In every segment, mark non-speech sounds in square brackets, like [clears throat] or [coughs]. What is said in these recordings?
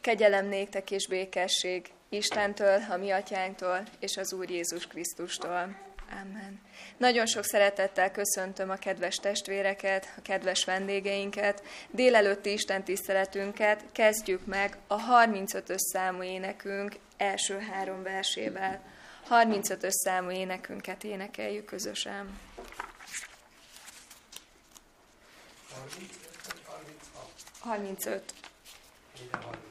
Kegyelem néktek és békesség Istentől, a mi atyánktól és az Úr Jézus Krisztustól. Amen. Nagyon sok szeretettel köszöntöm a kedves testvéreket, a kedves vendégeinket. Délelőtti Isten tiszteletünket kezdjük meg a 35-ös számú énekünk első három versével. 35-ös számú énekünket énekeljük közösen. 35. 35.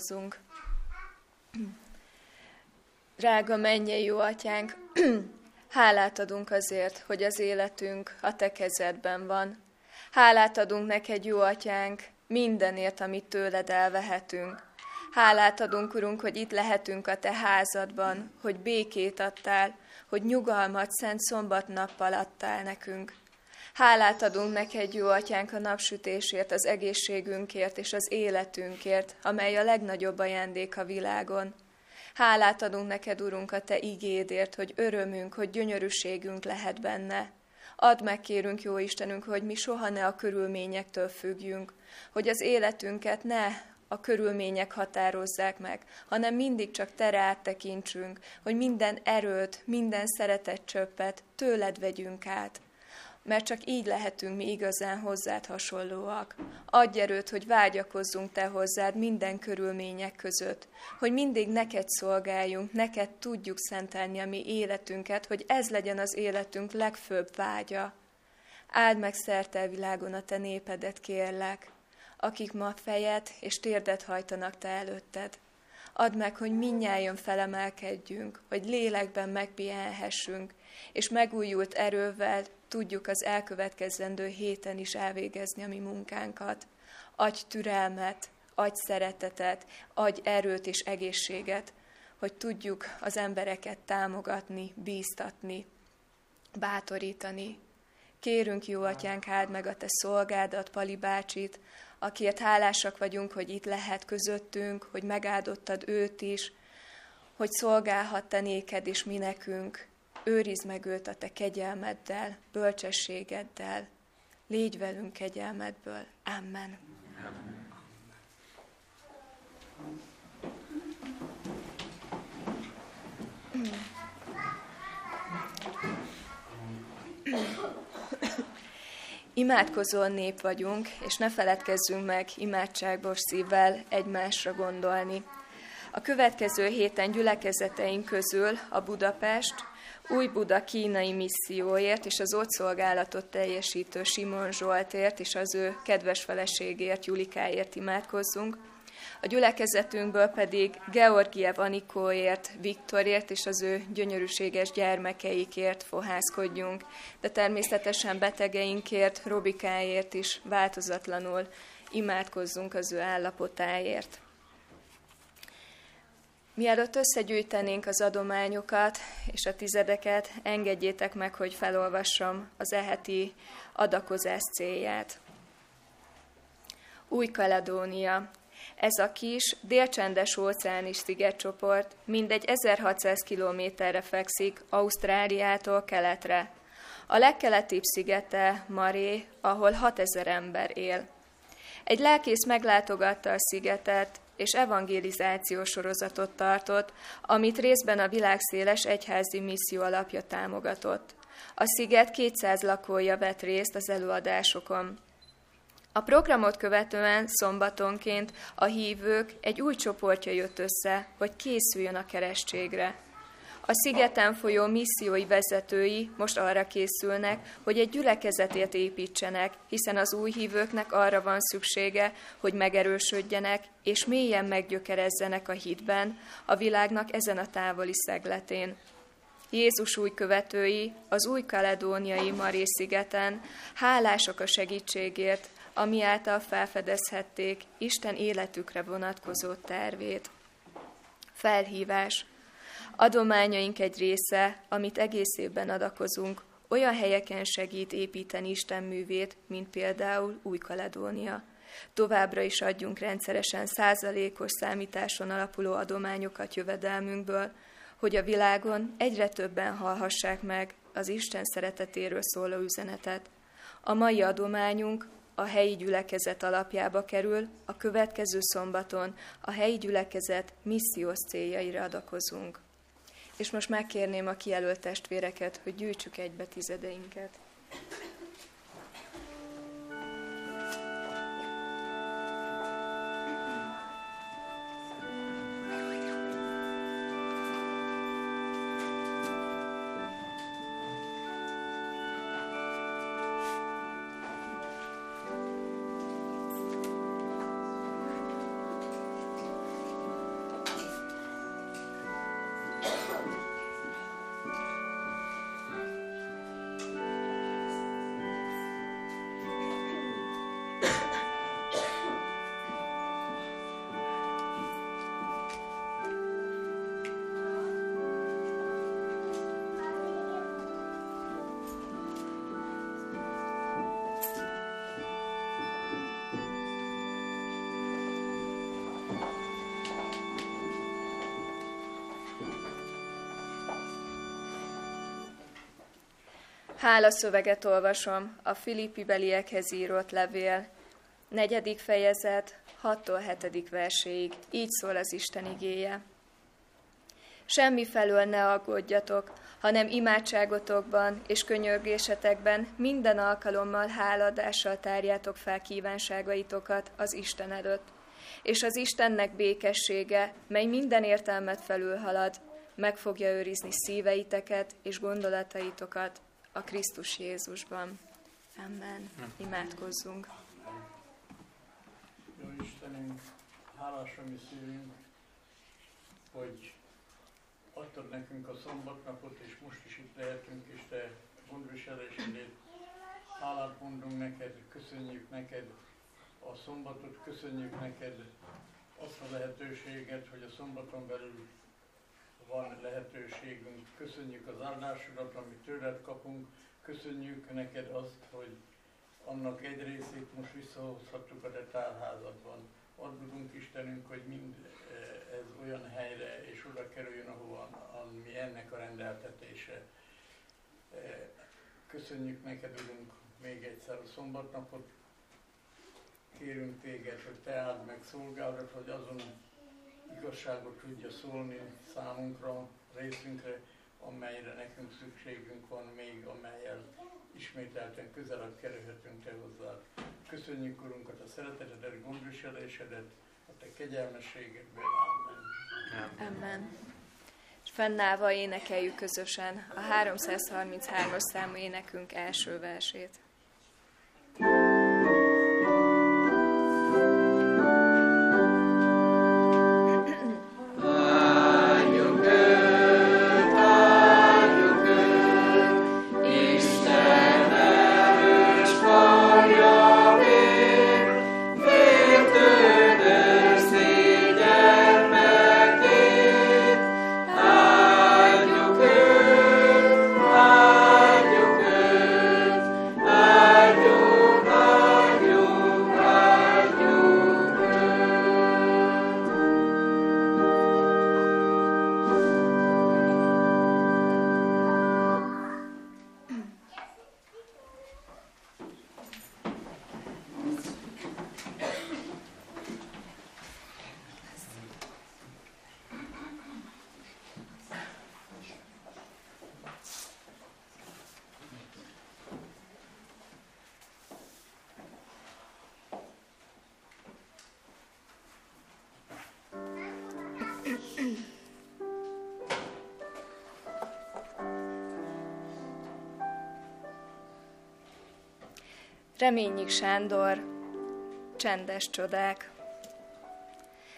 Imádkozzunk. Drága mennyei jó atyánk, [clears throat] hálát adunk azért, hogy az életünk a te kezedben van. Hálát adunk neked, jó atyánk, mindenért, amit tőled elvehetünk. Hálát adunk, Urunk, hogy itt lehetünk a Te házadban, hogy békét adtál, hogy nyugalmat szent szombat nappal adtál nekünk. Hálát adunk neked, jó atyánk, a napsütésért, az egészségünkért és az életünkért, amely a legnagyobb ajándék a világon. Hálát adunk neked, Urunk, a Te igédért, hogy örömünk, hogy gyönyörűségünk lehet benne. Add meg, kérünk, jó Istenünk, hogy mi soha ne a körülményektől függjünk, hogy az életünket ne a körülmények határozzák meg, hanem mindig csak Te rád tekintsünk, hogy minden erőt, minden szeretet csöppet tőled vegyünk át mert csak így lehetünk mi igazán hozzád hasonlóak. Adj erőt, hogy vágyakozzunk Te hozzád minden körülmények között, hogy mindig neked szolgáljunk, neked tudjuk szentelni a mi életünket, hogy ez legyen az életünk legfőbb vágya. Áld meg szerte világon a Te népedet, kérlek, akik ma fejet és térdet hajtanak Te előtted. Add meg, hogy minnyáján felemelkedjünk, hogy lélekben megpihenhessünk, és megújult erővel tudjuk az elkövetkezendő héten is elvégezni a mi munkánkat. Adj türelmet, adj szeretetet, adj erőt és egészséget, hogy tudjuk az embereket támogatni, bíztatni, bátorítani. Kérünk, jó atyánk, áld meg a te szolgádat, Pali bácsit, akiért hálásak vagyunk, hogy itt lehet közöttünk, hogy megáldottad őt is, hogy szolgálhat te néked és mi nekünk. Őrizd meg őt a te kegyelmeddel, bölcsességeddel. Légy velünk kegyelmedből. Amen. Amen. Imádkozó nép vagyunk, és ne feledkezzünk meg imádságos szívvel egymásra gondolni. A következő héten gyülekezeteink közül a Budapest, új Buda kínai misszióért és az ott szolgálatot teljesítő Simon Zsoltért és az ő kedves feleségért, Julikáért imádkozzunk. A gyülekezetünkből pedig Georgiev Anikóért, Viktorért és az ő gyönyörűséges gyermekeikért fohászkodjunk, de természetesen betegeinkért, Robikáért is változatlanul imádkozzunk az ő állapotáért. Mielőtt összegyűjtenénk az adományokat és a tizedeket, engedjétek meg, hogy felolvassam az eheti adakozás célját. Új-Kaledónia. Ez a kis, délcsendes óceáni szigetcsoport mindegy 1600 kilométerre fekszik Ausztráliától keletre. A legkeletibb szigete Maré, ahol 6000 ember él. Egy lelkész meglátogatta a szigetet, és evangelizációs sorozatot tartott, amit részben a világszéles egyházi misszió alapja támogatott. A sziget 200 lakója vett részt az előadásokon. A programot követően szombatonként a hívők egy új csoportja jött össze, hogy készüljön a keresztségre. A szigeten folyó missziói vezetői most arra készülnek, hogy egy gyülekezetét építsenek, hiszen az új hívőknek arra van szüksége, hogy megerősödjenek és mélyen meggyökerezzenek a hitben a világnak ezen a távoli szegletén. Jézus új követői az új kaledóniai Maré szigeten hálásak a segítségért, ami által felfedezhették Isten életükre vonatkozó tervét. Felhívás. Adományaink egy része, amit egész évben adakozunk, olyan helyeken segít építeni Isten művét, mint például Új-Kaledónia. Továbbra is adjunk rendszeresen százalékos számításon alapuló adományokat jövedelmünkből, hogy a világon egyre többen hallhassák meg az Isten szeretetéről szóló üzenetet. A mai adományunk a helyi gyülekezet alapjába kerül, a következő szombaton a helyi gyülekezet missziós céljaira adakozunk. És most megkérném a kijelölt testvéreket, hogy gyűjtsük egybe tizedeinket. Hála szöveget olvasom, a Filippi beliekhez írott levél, negyedik fejezet, 6-tól 7. verséig. Így szól az Isten igéje. Semmi felől ne aggódjatok, hanem imádságotokban és könyörgésetekben minden alkalommal háladással tárjátok fel kívánságaitokat az Isten előtt. És az Istennek békessége, mely minden értelmet felülhalad, meg fogja őrizni szíveiteket és gondolataitokat a Krisztus Jézusban. Amen. Imádkozzunk. Jó Istenünk, hálás a mi szívünk, hogy adtad nekünk a szombatnapot, és most is itt lehetünk, és Te gondviselésedét. Hálát mondunk neked, köszönjük neked a szombatot, köszönjük neked azt a lehetőséget, hogy a szombaton belül van lehetőségünk. Köszönjük az áldásodat, amit tőled kapunk. Köszönjük neked azt, hogy annak egy részét most visszahozhattuk a te tárházadban. Addudunk Istenünk, hogy mind ez olyan helyre és oda kerüljön, ahova ami ennek a rendeltetése. Köszönjük neked, Urunk, még egyszer a szombatnapot. Kérünk téged, hogy te áld meg szolgálat, hogy azon igazságot tudja szólni számunkra, részünkre, amelyre nekünk szükségünk van még, amelyel ismételten közelebb kerülhetünk te hozzád. Köszönjük, Urunkat, a szeretetedet, gondviselésedet, a te kegyelmességedből. Amen. Amen. És fennállva énekeljük közösen a 333-as számú énekünk első versét. Reményik Sándor, csendes csodák.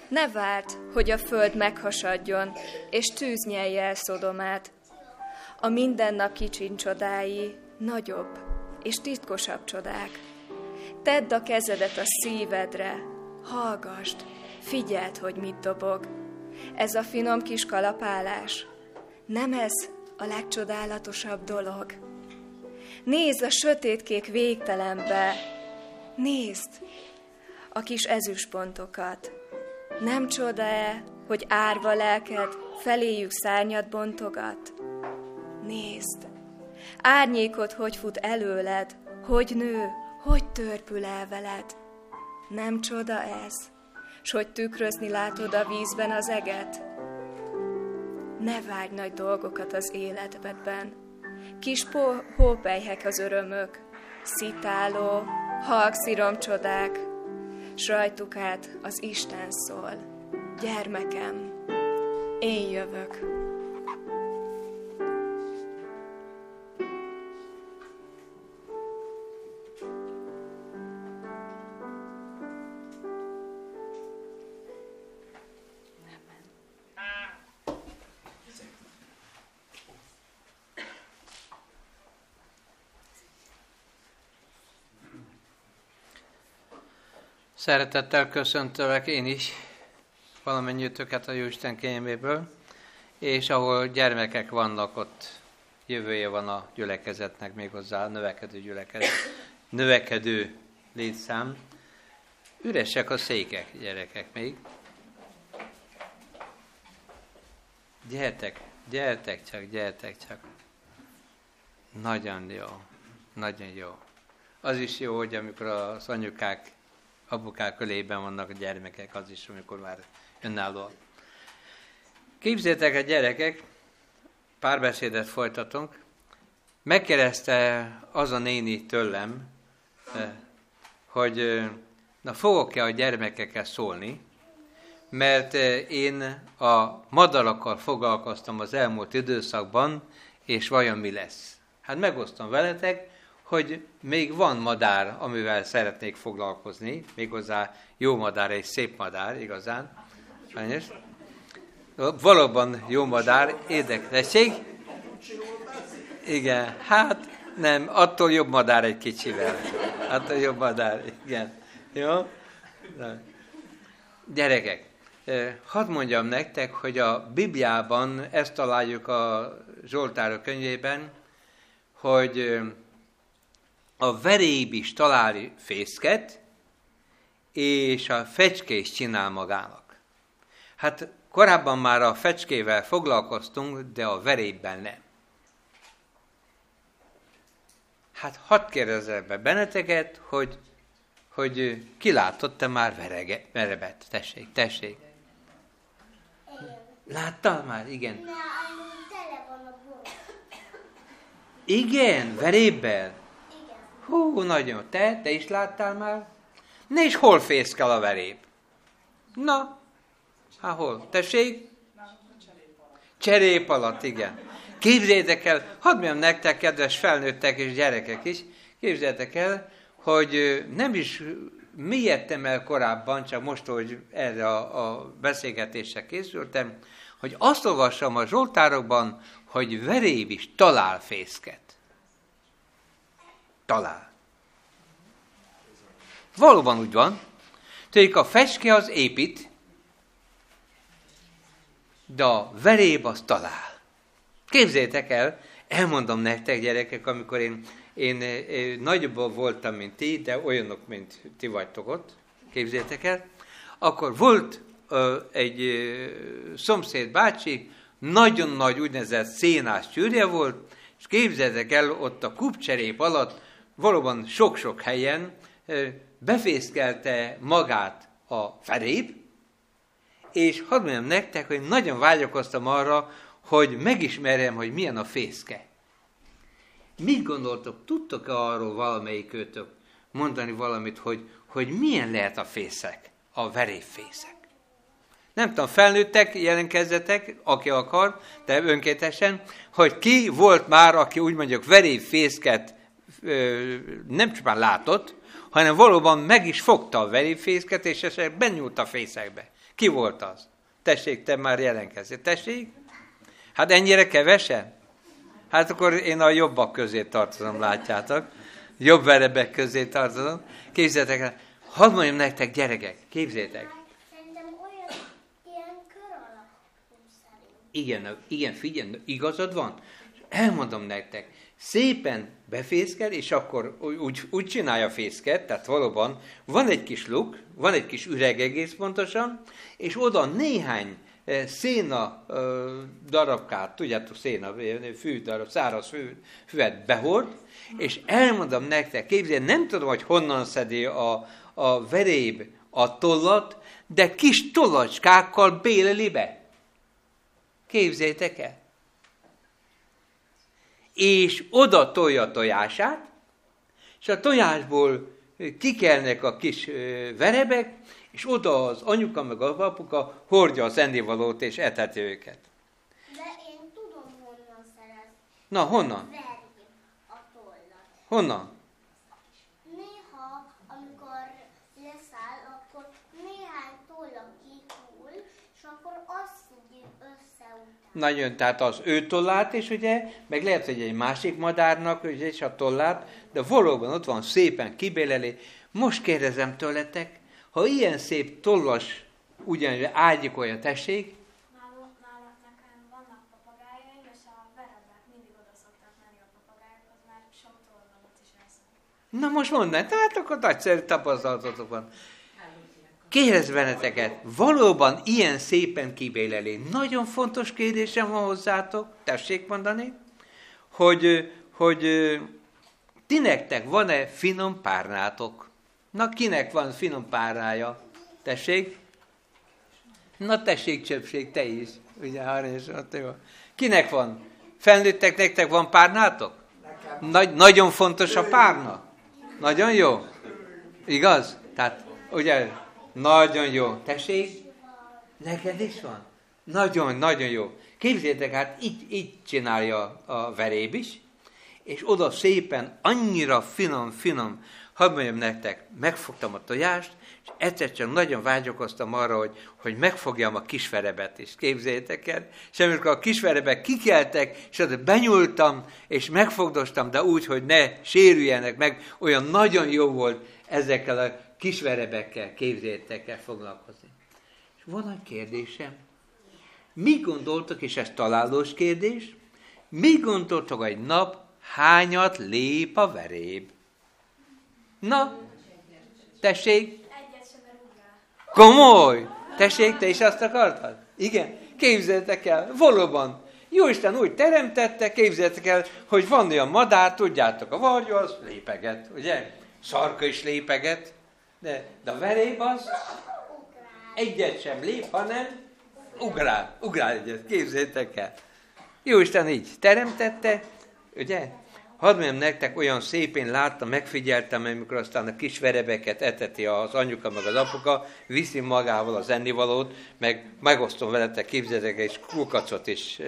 Ne várt, hogy a föld meghasadjon, és tűz nyelje el Szodomát. A mindennap kicsin csodái nagyobb és titkosabb csodák. Tedd a kezedet a szívedre, hallgasd, figyeld, hogy mit dobog. Ez a finom kis kalapálás. Nem ez a legcsodálatosabb dolog? Nézd a sötétkék végtelenbe. Nézd a kis ezüstpontokat. Nem csoda-e, hogy árva lelked feléjük szárnyat bontogat? Nézd, árnyékot hogy fut előled, hogy nő, hogy törpül el veled. Nem csoda ez, s hogy tükrözni látod a vízben az eget? Ne vágy nagy dolgokat az életedben, Kis hópelyhek az örömök, szitáló, halk csodák, s rajtuk át az Isten szól. Gyermekem, én jövök. Szeretettel köszöntelek én is valamennyitöket a Jóisten kényelméből, és ahol gyermekek vannak, ott jövője van a gyülekezetnek, méghozzá a növekedő gyülekezet, növekedő létszám. Üresek a székek, gyerekek még. Gyertek, gyertek csak, gyertek csak. Nagyon jó, nagyon jó. Az is jó, hogy amikor az anyukák apukák kölében vannak a gyermekek, az is, amikor már önálló. Képzétek a gyerekek, párbeszédet folytatunk, megkérdezte az a néni tőlem, eh, hogy eh, na fogok-e a gyermekekkel szólni, mert eh, én a madarakkal foglalkoztam az elmúlt időszakban, és vajon mi lesz? Hát megosztom veletek, hogy még van madár, amivel szeretnék foglalkozni, méghozzá jó madár, egy szép madár, igazán. Sajnos. Valóban jó madár, érdeklesség. Igen, hát nem, attól jobb madár egy kicsivel. Attól jobb madár, igen. Jó? Na. Gyerekek, hadd mondjam nektek, hogy a Bibliában ezt találjuk a Zsoltárok könyvében, hogy a veréb is talál fészket, és a fecske is csinál magának. Hát korábban már a fecskével foglalkoztunk, de a verében nem. Hát hadd kérdezzel be benneteket, hogy, hogy ki látott-e már verege, verebet? Tessék, tessék. Láttál már? Igen. Igen, verébbel? Hú, nagyon. Te? Te is láttál már? Ne és hol fészkel a veréb? Na, hát hol? Tessék? Cserép alatt, igen. Képzeljétek el, hadd mondjam nektek, kedves felnőttek és gyerekek is, képzeljétek el, hogy nem is mi jöttem el korábban, csak most, hogy erre a, a beszélgetésre készültem, hogy azt olvassam a Zsoltárokban, hogy verév is talál fészket. Talál. Valóban úgy van. Tudjuk, a feske az épít, de a veréb az talál. Képzeljétek el, elmondom nektek, gyerekek, amikor én, én, én nagyobb voltam, mint ti, de olyanok, mint ti vagytok ott, képzeljétek el, akkor volt ö, egy ö, szomszéd bácsi, nagyon nagy úgynevezett szénás csűrje volt, és képzeljétek el, ott a kupcserép alatt valóban sok-sok helyen befészkelte magát a feréb, és hadd mondjam nektek, hogy nagyon vágyakoztam arra, hogy megismerjem, hogy milyen a fészke. Mit gondoltok, tudtok-e arról valamelyikőtök mondani valamit, hogy, hogy milyen lehet a fészek, a veréfészek? Nem tudom, felnőttek, jelenkezzetek, aki akar, de önkéntesen, hogy ki volt már, aki úgy mondjuk veréfészket nem csupán látott, hanem valóban meg is fogta a veréfészket, és esetleg benyúlt a fészekbe. Ki volt az? Tessék, te már jelenkezni. Tessék? Hát ennyire kevesen? Hát akkor én a jobbak közé tartozom, látjátok. Jobb verebek közé tartozom. Képzeljétek el, hadd mondjam nektek, gyerekek, képzétek. Igen, igen, figyelj, igazad van. Elmondom nektek, szépen befészkel, és akkor úgy, úgy csinálja a fészket, tehát valóban van egy kis luk, van egy kis üreg egész pontosan, és oda néhány eh, széna eh, darabkát, tudjátok, széna, fű darab, száraz fű, füvet behord, és elmondom nektek, képzelj, nem tudom, hogy honnan szedi a, a veréb a tollat, de kis tollacskákkal béleli be. Képzeljétek el és oda tolja a tojását, és a tojásból kikelnek a kis verebek, és oda az anyuka meg az apuka hordja az ennivalót és eteti őket. De én tudom, honnan szerez. Na, honnan? a. Honnan? Néha, amikor leszáll, akkor néhány tolla kikúl, és akkor azt szedjük össze utána. Nagyon, tehát az ő tollát is, ugye, meg lehet, hogy egy másik madárnak, ugye, és a tollát, de valóban ott van szépen kibéleli. Most kérdezem tőletek, ha ilyen szép tollas, ugyanúgy ágyikolja tessék, és. Na most mondd, tehát akkor nagyszerű tapasztalatotok van. Kérdez benneteket, valóban ilyen szépen kibéleli. Nagyon fontos kérdésem van hozzátok, tessék mondani, hogy, hogy ti nektek van-e finom párnátok? Na, kinek van finom párnája? Tessék? Na, tessék, csöpség, te is. Ugye, Harry és ott jó. Kinek van? Felnőttek, nektek van párnátok? Nagy, nagyon fontos a párna. Nagyon jó. Igaz? Tehát, ugye, nagyon jó. Tessék? Neked is van? Nagyon, nagyon jó. Képzeljétek, hát így, így csinálja a veréb is, és oda szépen, annyira finom, finom, hadd mondjam nektek, megfogtam a tojást, és egyszer csak nagyon vágyakoztam arra, hogy, hogy megfogjam a kisverebet is. Képzeljétek el. És amikor a kisverebek kikeltek, és oda benyúltam, és megfogdostam, de úgy, hogy ne sérüljenek meg, olyan nagyon jó volt ezekkel a kisverebekkel, képzeljétek el foglalkozni. És van egy kérdésem. Mi gondoltok, és ez találós kérdés, mi gondoltok egy nap, hányat lép a veréb? Na, tessék, komoly! Tessék, te is azt akartad? Igen, képzeljétek el, valóban. Jóisten úgy teremtette, képzeljétek el, hogy van olyan madár, tudjátok, a varjú az lépeget, ugye? Szarka is lépeget, de, de a veréb az egyet sem lép, hanem ugrál, ugrál egyet, képzeljétek el. Jóisten így teremtette, ugye? Hadd mondjam nektek, olyan szépén láttam, megfigyeltem, amikor aztán a kis verebeket eteti az anyuka meg az apuka, viszi magával az ennivalót, meg megosztom veletek, képzeljétek, és kukacot is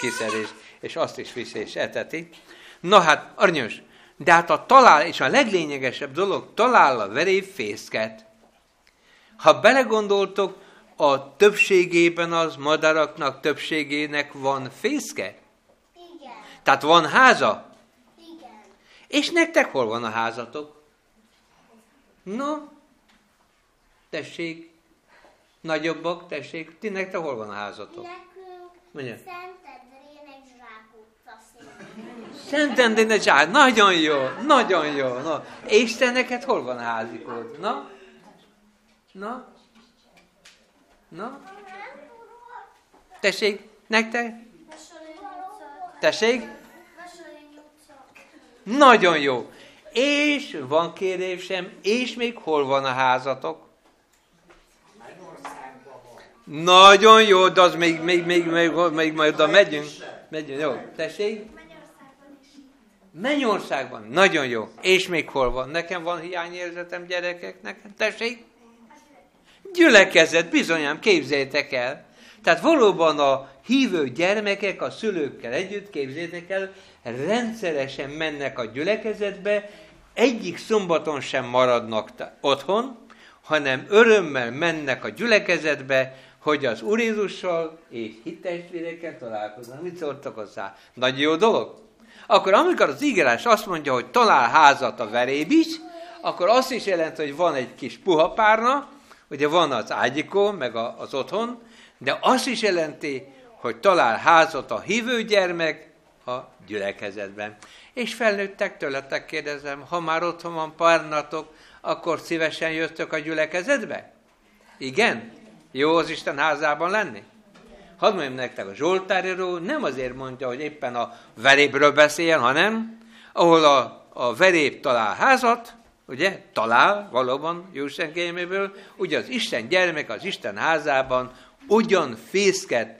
kiszer, és, és azt is viszi és eteti. Na hát, aranyos, de hát a talál, és a leglényegesebb dolog, talál a veréb fészket. Ha belegondoltok, a többségében az madaraknak többségének van fészke? Igen. Tehát van háza? Igen. És nektek hol van a házatok? No, tessék, nagyobbak, tessék, ti nektek hol van a házatok? Nekünk Mondja. Zsákutca Szentendén zsák, nagyon jó, nagyon jó. No. És te neked hol van a házikod? Na? Na? Na? Tessék, nektek? Tessék? Nagyon jó. És van kérésem, és még hol van a házatok? Nagyon jó, de az még, még, még, még, még majd oda megyünk. Megyünk, jó. Tessék? Mennyországban. Nagyon jó. És még hol van? Nekem van hiányérzetem gyerekek? Nekem? Tessék? Gyülekezet, bizonyám, képzeljétek el. Tehát valóban a hívő gyermekek a szülőkkel együtt, képzeljétek el, rendszeresen mennek a gyülekezetbe, egyik szombaton sem maradnak otthon, hanem örömmel mennek a gyülekezetbe, hogy az Úr Jézussal és hittestvérekkel találkoznak. Mit szóltak hozzá? Nagy jó dolog? Akkor amikor az ígérás azt mondja, hogy talál házat a veréb is, akkor azt is jelenti, hogy van egy kis puha párna, ugye van az ágyikó, meg az otthon, de azt is jelenti, hogy talál házat a hívő gyermek a gyülekezetben. És felnőttek tőletek kérdezem, ha már otthon van párnatok, akkor szívesen jöttök a gyülekezetbe? Igen? Jó az Isten házában lenni? Hadd mondjam nektek, a Zsoltáríró nem azért mondja, hogy éppen a verébről beszéljen, hanem ahol a, a verép talál házat, ugye, talál valóban Jóisten kérméből, ugye az Isten gyermek az Isten házában ugyan fészket.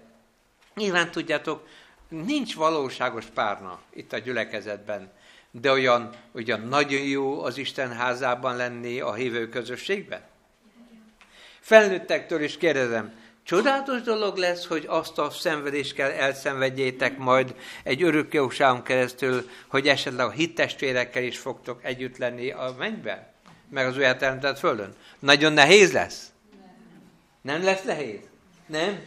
Nyilván tudjátok, nincs valóságos párna itt a gyülekezetben, de olyan, olyan nagyon jó az Isten házában lenni a hívő közösségben. Felnőttektől is kérdezem, csodálatos dolog lesz, hogy azt a szenvedést kell elszenvedjétek majd egy örökkéuságon keresztül, hogy esetleg a hittestvérekkel is fogtok együtt lenni a mennyben, meg az újjáteremtett földön. Nagyon nehéz lesz? Nem lesz nehéz? Nem?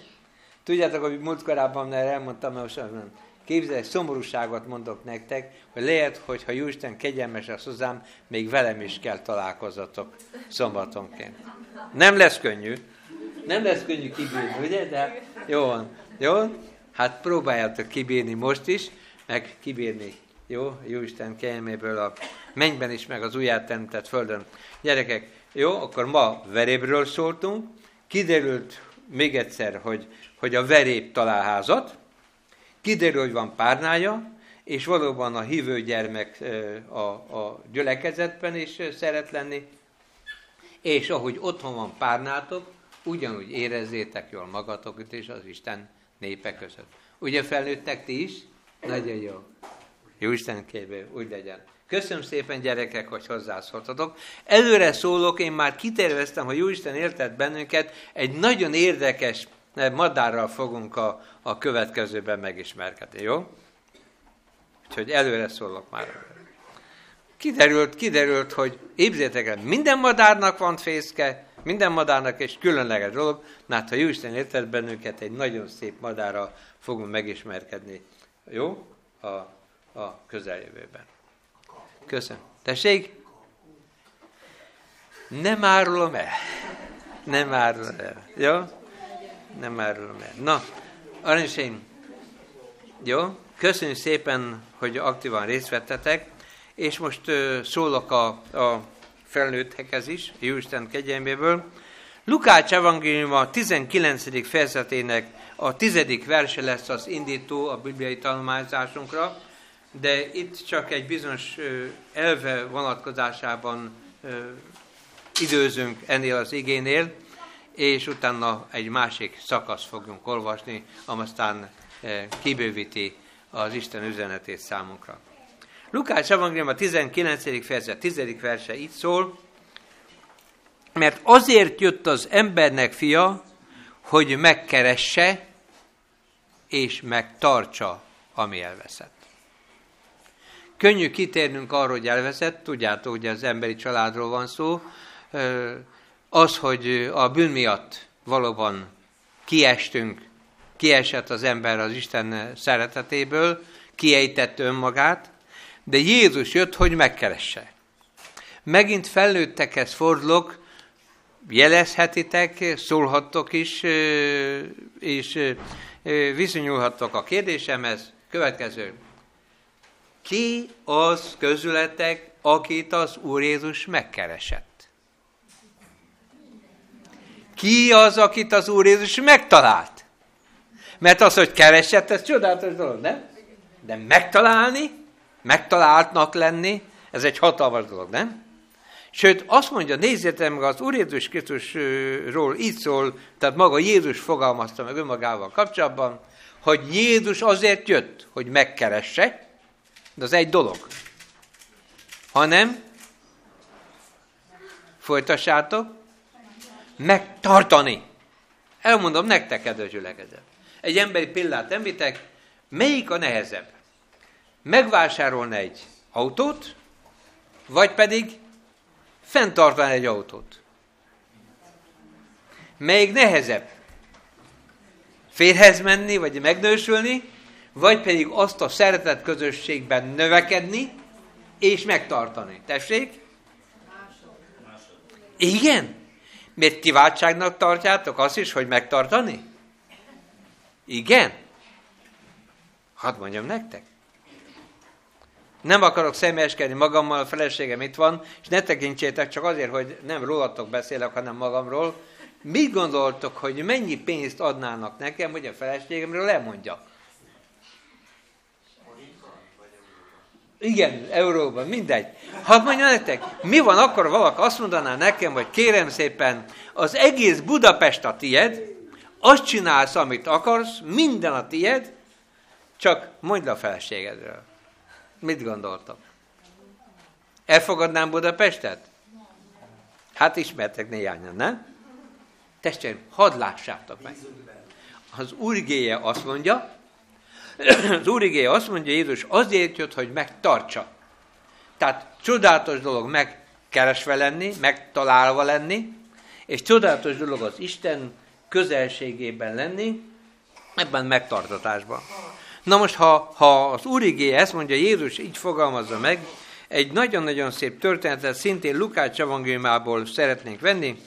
Tudjátok, hogy múlt korábban erre elmondtam, mert most nem. Képzelj, szomorúságot mondok nektek, hogy lehet, hogy ha Jóisten kegyelmes az hozzám, még velem is kell találkozatok szombatonként. Nem lesz könnyű. Nem lesz könnyű kibírni, ugye? De jó van. Jó? Hát próbáljátok kibírni most is, meg kibírni. Jó? Jóisten kegyelméből a mennyben is, meg az újjáteremtett földön. Gyerekek, jó? Akkor ma verébről szóltunk. Kiderült még egyszer, hogy, hogy a verép talál házat, kiderül, hogy van párnája, és valóban a hívő gyermek a, a gyülekezetben is szeret lenni, és ahogy otthon van párnátok, ugyanúgy érezzétek jól magatokat és az Isten népe között. Ugye felnőttek ti is? Nagyon jó. Jó Isten kérve, úgy legyen. Köszönöm szépen, gyerekek, hogy hozzászóltatok. Előre szólok, én már kiterveztem, hogy Jóisten értett bennünket, egy nagyon érdekes madárral fogunk a, a következőben megismerkedni, jó? Úgyhogy előre szólok már. Kiderült, kiderült, hogy épzétek minden madárnak van fészke, minden madárnak egy különleges dolog, na hát ha Jóisten értett bennünket, egy nagyon szép madárral fogunk megismerkedni, jó? A, a közeljövőben. Köszönöm. Tessék? Nem árulom el. Nem árulom el. Jó? Nem árulom el. Na, aranyaim, jó? Köszönjük szépen, hogy aktívan részt vettetek, és most szólok a, a felnőttekhez is, Jóisten kegyelméből. Lukács evangélium a 19. fejezetének a tizedik verse lesz az indító a bibliai tanulmányzásunkra, de itt csak egy bizonyos elve vonatkozásában időzünk ennél az igénél, és utána egy másik szakasz fogunk olvasni, aztán kibővíti az Isten üzenetét számunkra. Lukács evangélium a 19. fejezet 10. verse így szól, mert azért jött az embernek fia, hogy megkeresse és megtartsa, ami elveszett. Könnyű kitérnünk arra, hogy elveszett, tudjátok, hogy az emberi családról van szó, az, hogy a bűn miatt valóban kiestünk, kiesett az ember az Isten szeretetéből, kiejtett önmagát, de Jézus jött, hogy megkeresse. Megint felnőttekhez fordulok, jelezhetitek, szólhattok is, és viszonyulhattok a kérdésemhez. Következő. Ki az közületek, akit az Úr Jézus megkeresett? Ki az, akit az Úr Jézus megtalált? Mert az, hogy keresett, ez csodálatos dolog, nem? De megtalálni, megtaláltnak lenni, ez egy hatalmas dolog, nem? Sőt, azt mondja, nézzétek meg, az Úr Jézus Krisztusról így szól, tehát maga Jézus fogalmazta meg önmagával kapcsolatban, hogy Jézus azért jött, hogy megkeresse, de az egy dolog. Hanem, folytassátok, megtartani. Elmondom nektek, kedves gyülekezet. Egy emberi pillát említek, melyik a nehezebb? Megvásárolni egy autót, vagy pedig fenntartani egy autót. Melyik nehezebb? Férhez menni, vagy megnősülni, vagy pedig azt a szeretet közösségben növekedni, és megtartani. Tessék? Igen? Miért kiváltságnak tartjátok azt is, hogy megtartani? Igen? Hadd mondjam nektek. Nem akarok személyeskedni magammal, a feleségem itt van, és ne tekintsétek csak azért, hogy nem rólatok beszélek, hanem magamról. Mit gondoltok, hogy mennyi pénzt adnának nekem, hogy a feleségemről lemondjak? Igen, euróban, mindegy. Hadd mondja nektek, mi van akkor, valaki azt mondaná nekem, hogy kérem szépen, az egész Budapest a tied, azt csinálsz, amit akarsz, minden a tied, csak mondd a feleségedről. Mit gondoltok? Elfogadnám Budapestet? Hát ismertek néhányan, nem? Testvérim, hadd lássátok meg. Az úrigéje azt mondja, [clears throat] az úrigéje azt mondja, Jézus azért jött, hogy megtartsa. Tehát csodálatos dolog megkeresve lenni, megtalálva lenni, és csodálatos dolog az Isten közelségében lenni, ebben megtartatásban. Na most, ha, ha az Úrigé ezt mondja, Jézus így fogalmazza meg, egy nagyon-nagyon szép történetet szintén Lukács evangéliumából szeretnénk venni,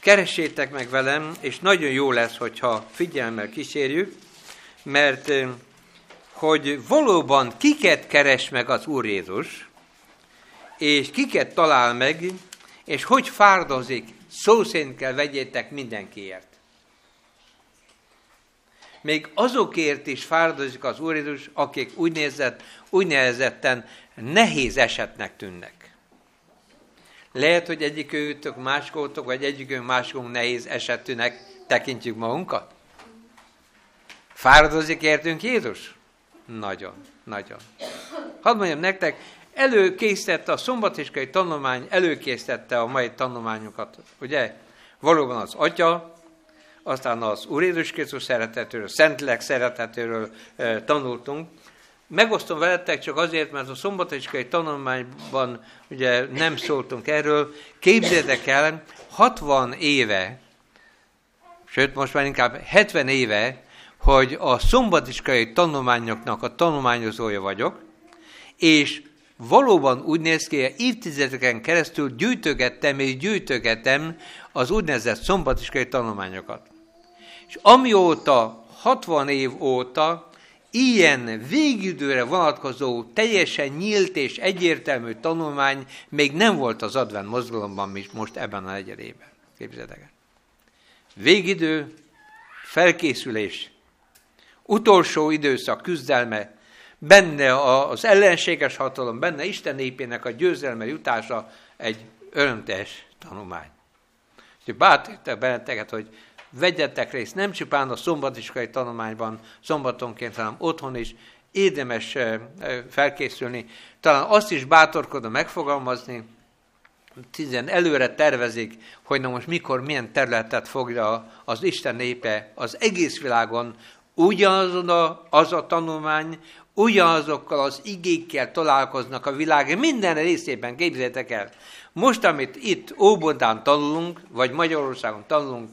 keressétek meg velem, és nagyon jó lesz, hogyha figyelemmel kísérjük, mert hogy valóban kiket keres meg az Úr Jézus, és kiket talál meg, és hogy fárdozik, szó szerint kell vegyétek mindenkiért még azokért is fáradozik az Úr Jézus, akik úgy nézett, úgy nehezetten nehéz esetnek tűnnek. Lehet, hogy egyik őtök máskótok, vagy egyikünk máskunk nehéz esetűnek tekintjük magunkat? Fáradozik értünk Jézus? Nagyon, nagyon. Hadd mondjam nektek, előkészítette a szombatiskai tanulmány, előkészítette a mai tanulmányokat, ugye? Valóban az Atya, aztán az Úr Jézus Krisztus szeretetéről, Szentlélek szeretetéről e, tanultunk. Megosztom veletek csak azért, mert a szombatiskai tanulmányban ugye nem szóltunk erről. Képzeljétek el, 60 éve, sőt most már inkább 70 éve, hogy a szombatiskai tanulmányoknak a tanulmányozója vagyok, és valóban úgy néz ki, évtizedeken keresztül gyűjtögettem és gyűjtögetem az úgynevezett szombatiskai tanulmányokat. És amióta, 60 év óta ilyen végidőre vonatkozó, teljesen nyílt és egyértelmű tanulmány még nem volt az advent mozgalomban most ebben a negyedében. Képzeljétek végidő, felkészülés, utolsó időszak küzdelme, benne az ellenséges hatalom, benne Isten népének a győzelme jutása egy örömtes tanulmány. Úgyhogy bátorítok benneteket, hogy vegyetek részt nem csupán a szombatiskai tanulmányban, szombatonként, hanem otthon is érdemes felkészülni. Talán azt is bátorkodom megfogalmazni, tizen előre tervezik, hogy na most mikor, milyen területet fogja az Isten népe az egész világon ugyanazon a, az a tanulmány, ugyanazokkal az igékkel találkoznak a világ minden részében, képzeljétek el. Most, amit itt Óbodán tanulunk, vagy Magyarországon tanulunk,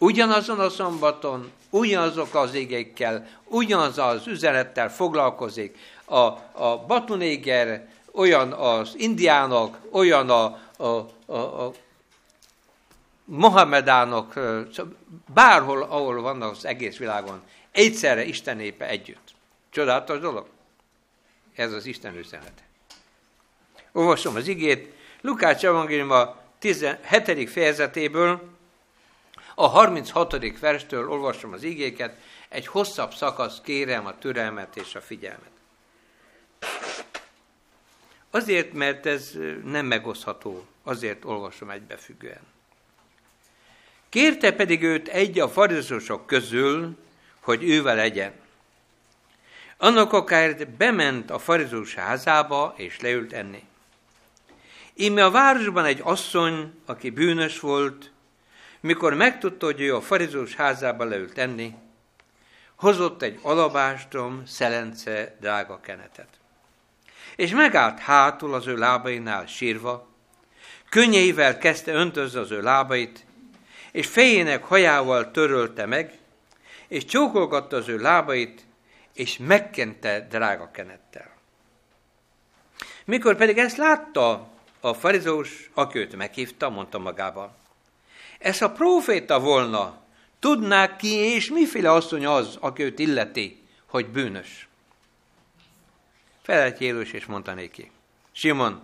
ugyanazon a szombaton, ugyanazok az igékkel, ugyanaz az üzenettel foglalkozik. A, a batunéger, olyan az indiánok, olyan a, a, a, a Mohamedánok, bárhol, ahol vannak az egész világon, egyszerre Isten népe együtt. Csodálatos dolog? Ez az Isten üzenete. Olvasom az igét, Lukács evangélium a 17. fejezetéből, a 36. verstől olvasom az igéket, egy hosszabb szakasz kérem a türelmet és a figyelmet. Azért, mert ez nem megosztható, azért olvasom egybefüggően. Kérte pedig őt egy a farizusok közül, hogy ővel legyen. Annak akár bement a farizus házába, és leült enni. Íme a városban egy asszony, aki bűnös volt, mikor megtudta, hogy ő a farizus házába leült enni, hozott egy alabástrom, szelence, drága kenetet. És megállt hátul az ő lábainál sírva, könnyeivel kezdte öntözni az ő lábait, és fejének hajával törölte meg, és csókolgatta az ő lábait, és megkente drága kenettel. Mikor pedig ezt látta a farizós, aki őt meghívta, mondta magában, ez a proféta volna, tudnák ki és miféle asszony az, aki őt illeti, hogy bűnös. Felelt Jézus és mondta néki, Simon,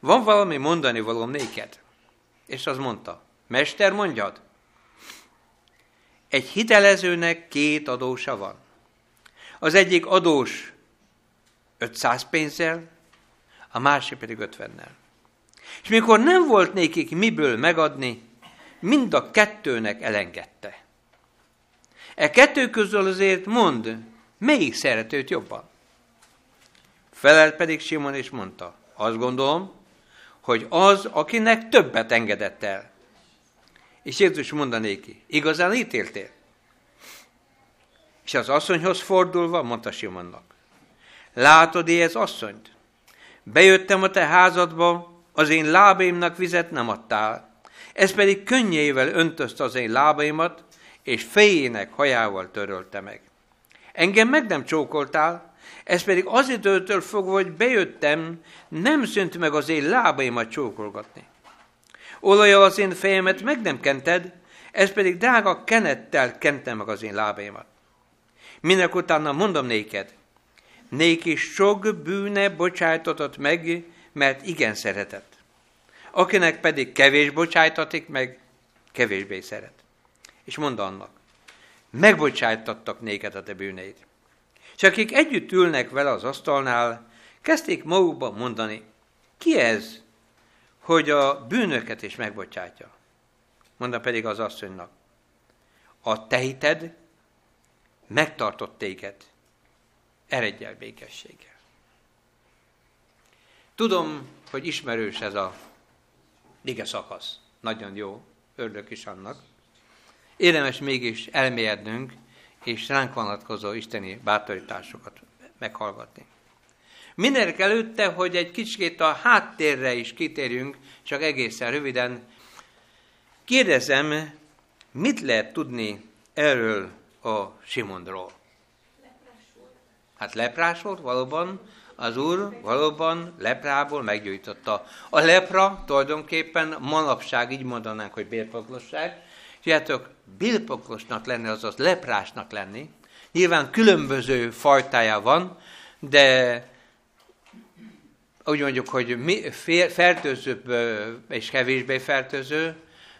van valami mondani valóm néked? És az mondta, Mester, mondjad, egy hitelezőnek két adósa van. Az egyik adós 500 pénzzel, a másik pedig 50-nel. És mikor nem volt nékik miből megadni, mind a kettőnek elengedte. E kettő közül azért mond, melyik szeretőt jobban? Felelt pedig Simon és mondta, azt gondolom, hogy az, akinek többet engedett el. És Jézus mondanéki, igazán ítéltél? És az asszonyhoz fordulva mondta Simonnak, látod ez asszonyt? Bejöttem a te házadba, az én lábaimnak vizet nem adtál, ez pedig könnyével öntözt az én lábaimat, és fejének hajával törölte meg. Engem meg nem csókoltál, ez pedig azért től fogva, hogy bejöttem, nem szűnt meg az én lábaimat csókolgatni. Olajjal az én fejemet meg nem kented, ez pedig drága kenettel kentem meg az én lábaimat. Minek utána mondom néked, néki sok bűne bocsájtatott meg, mert igen szeretett. Akinek pedig kevés bocsájtatik meg, kevésbé szeret. És mondd annak, megbocsájtattak néked a te bűneid. És akik együtt ülnek vele az asztalnál, kezdték magukba mondani, ki ez, hogy a bűnöket is megbocsátja. Mondta pedig az asszonynak, a te hited megtartott téged, eredj el békességgel. Tudom, hogy ismerős ez a ige szakasz. Nagyon jó, örülök is annak. Érdemes mégis elmélyednünk, és ránk vonatkozó isteni bátorításokat meghallgatni. Mindenek előtte, hogy egy kicsit a háttérre is kitérjünk, csak egészen röviden, kérdezem, mit lehet tudni erről a Simondról? Hát leprás volt valóban, az Úr valóban leprából meggyújtotta. A lepra tulajdonképpen manapság így mondanánk, hogy bérpoklosság. Tudjátok, bérpoklosnak lenni, azaz leprásnak lenni. Nyilván különböző fajtája van, de úgy mondjuk, hogy fertőzőbb és kevésbé fertőző,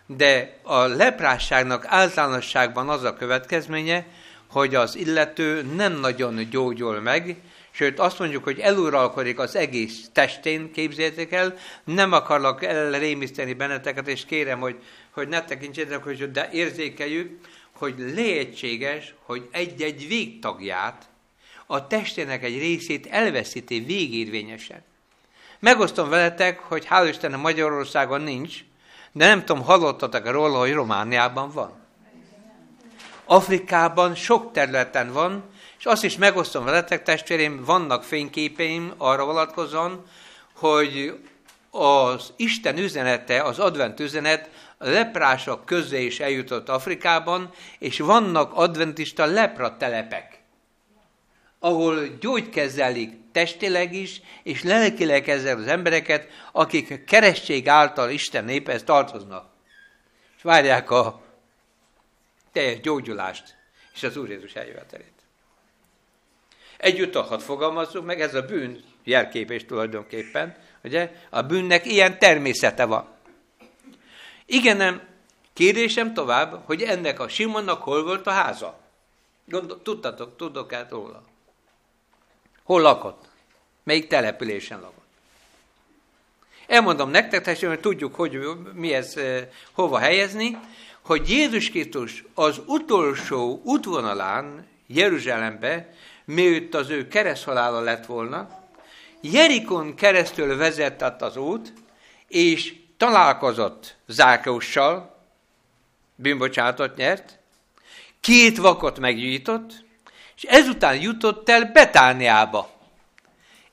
de a leprásságnak általánosságban az a következménye, hogy az illető nem nagyon gyógyul meg, sőt azt mondjuk, hogy eluralkodik az egész testén, képzétek el, nem akarlak elrémiszteni benneteket, és kérem, hogy, hogy ne tekintsétek, hogy de érzékeljük, hogy lehetséges, hogy egy-egy végtagját, a testének egy részét elveszíti végérvényesen. Megosztom veletek, hogy hál' Istennek Magyarországon nincs, de nem tudom, hallottatok róla, hogy Romániában van. Afrikában sok területen van, és azt is megosztom veletek, testvérém, vannak fényképeim arra vonatkozóan, hogy az Isten üzenete, az advent üzenet a leprások közé is eljutott Afrikában, és vannak adventista lepra telepek, ahol gyógykezelik testileg is, és lelkileg ezzel az embereket, akik keresztség által Isten néphez tartoznak. És várják a teljes gyógyulást és az Úr Jézus eljövetelét. Együtt hadd fogalmazzuk meg, ez a bűn jelképés tulajdonképpen, ugye? A bűnnek ilyen természete van. Igen, nem. Kérdésem tovább, hogy ennek a Simonnak hol volt a háza? Gondol, tudtatok, tudok át róla. Hol lakott? Melyik településen lakott? Elmondom nektek, testvérem, hogy tudjuk, hogy mi ez, eh, hova helyezni, hogy Jézus Krisztus az utolsó útvonalán Jeruzsálembe, miut az ő kereszthalála lett volna, Jerikon keresztül vezetett az út, és találkozott Zákeussal, bűnbocsátot nyert, két vakot meggyújtott, és ezután jutott el Betániába.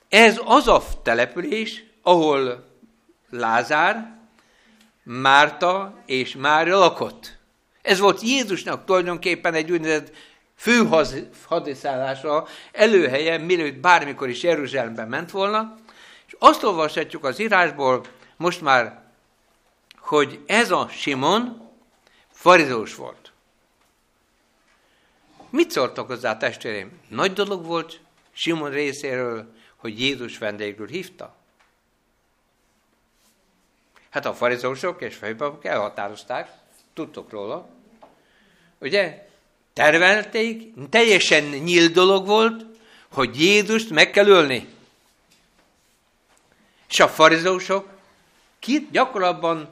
Ez az a település, ahol Lázár, Márta és Mária lakott. Ez volt Jézusnak tulajdonképpen egy úgynevezett főhadiszállása, előhelye, mielőtt bármikor is Jeruzsálembe ment volna, és azt olvashatjuk az írásból, most már hogy ez a Simon farizós volt. Mit szóltak hozzá, testvérem? Nagy dolog volt Simon részéről, hogy Jézus vendégül hívta? Hát a farizósok és főpapok elhatározták, tudtok róla. Ugye? Tervelték, teljesen nyílt dolog volt, hogy Jézust meg kell ölni. És a farizósok ki gyakorlatban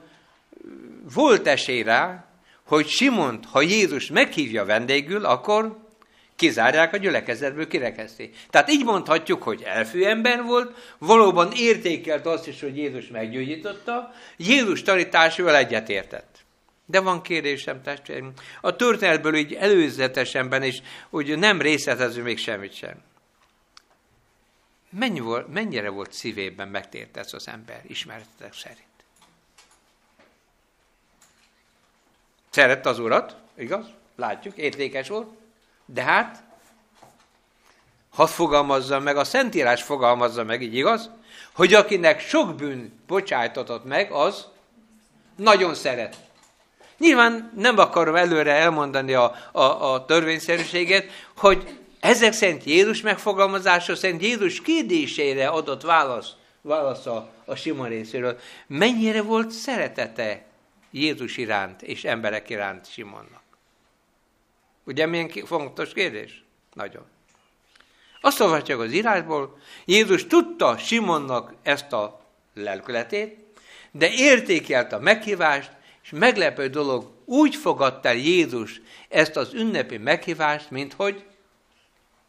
volt esély rá, hogy Simont, ha Jézus meghívja vendégül, akkor kizárják a gyülekezetből, kirekeszti. Tehát így mondhatjuk, hogy elfű ember volt, valóban értékelt azt is, hogy Jézus meggyógyította, Jézus tanításával egyetértett. De van kérdésem, testvérem, a történetből így előzetesenben is, hogy nem részletező még semmit sem. Mennyi volt, mennyire volt szívében megtért ez az ember, ismeretetek szerint? Szerette az urat, igaz? Látjuk, értékes volt. De hát, hadd fogalmazza meg, a Szentírás fogalmazza meg, így igaz? Hogy akinek sok bűn bocsájtatott meg, az nagyon szeret. Nyilván nem akarom előre elmondani a, a, a törvényszerűséget, hogy ezek szerint Jézus megfogalmazása szerint Jézus kérdésére adott válasz, válasz a, a Simon részéről. Mennyire volt szeretete Jézus iránt és emberek iránt Simonnak. Ugye milyen fontos kérdés? Nagyon. Azt olvasjuk az írásból, Jézus tudta Simonnak ezt a lelkületét, de értékelt a meghívást, és meglepő dolog, úgy fogadta Jézus ezt az ünnepi meghívást, mint hogy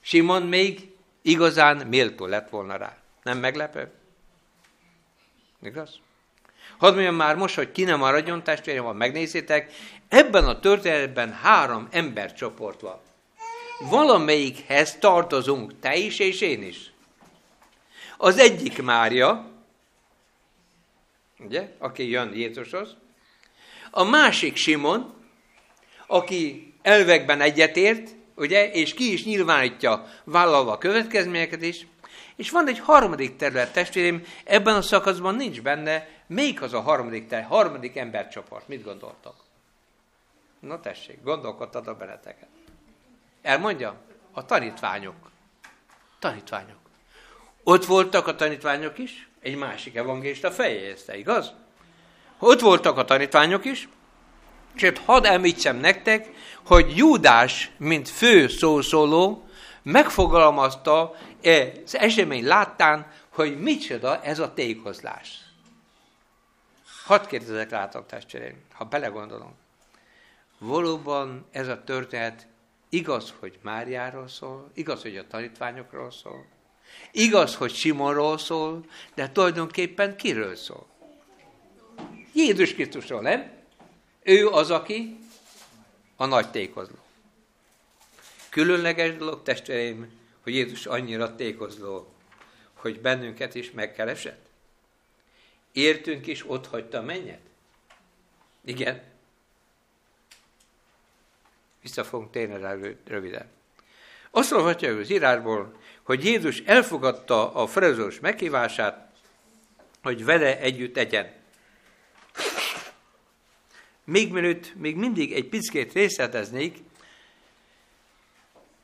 Simon még igazán méltó lett volna rá. Nem meglepő? Igaz? Hadd mondjam már most, hogy ki nem maradjon, testvérem, ha megnézitek, ebben a történetben három embercsoport van. Valamelyikhez tartozunk, te is és én is. Az egyik Mária, ugye, aki jön Jézushoz, a másik Simon, aki elvekben egyetért, ugye, és ki is nyilvánítja vállalva a következményeket is, és van egy harmadik terület, testvérem, ebben a szakaszban nincs benne, melyik az a harmadik, terület, harmadik embercsoport, mit gondoltok? Na tessék, gondolkodtad a benneteket. Elmondja? A tanítványok. Tanítványok. Ott voltak a tanítványok is, egy másik evangélista fejezte, igaz? Ott voltak a tanítványok is, Sőt, hadd említsem nektek, hogy Júdás, mint fő szószóló, megfogalmazta az esemény láttán, hogy micsoda ez a tékozlás. Hadd kérdezek rátok, testvéreim, ha belegondolom. Valóban ez a történet igaz, hogy Máriáról szól, igaz, hogy a tanítványokról szól, igaz, hogy Simonról szól, de tulajdonképpen kiről szól? Jézus Krisztusról, nem? Ő az, aki a nagy tékozló. Különleges dolog, testvéreim, hogy Jézus annyira tékozló, hogy bennünket is megkeresett. Értünk is, ott hagyta a mennyet? Igen. Vissza fogunk térni rá röviden. Azt olvatja az írásból, hogy Jézus elfogadta a ferezős meghívását, hogy vele együtt egyen. Még mielőtt még mindig egy pickét részleteznék,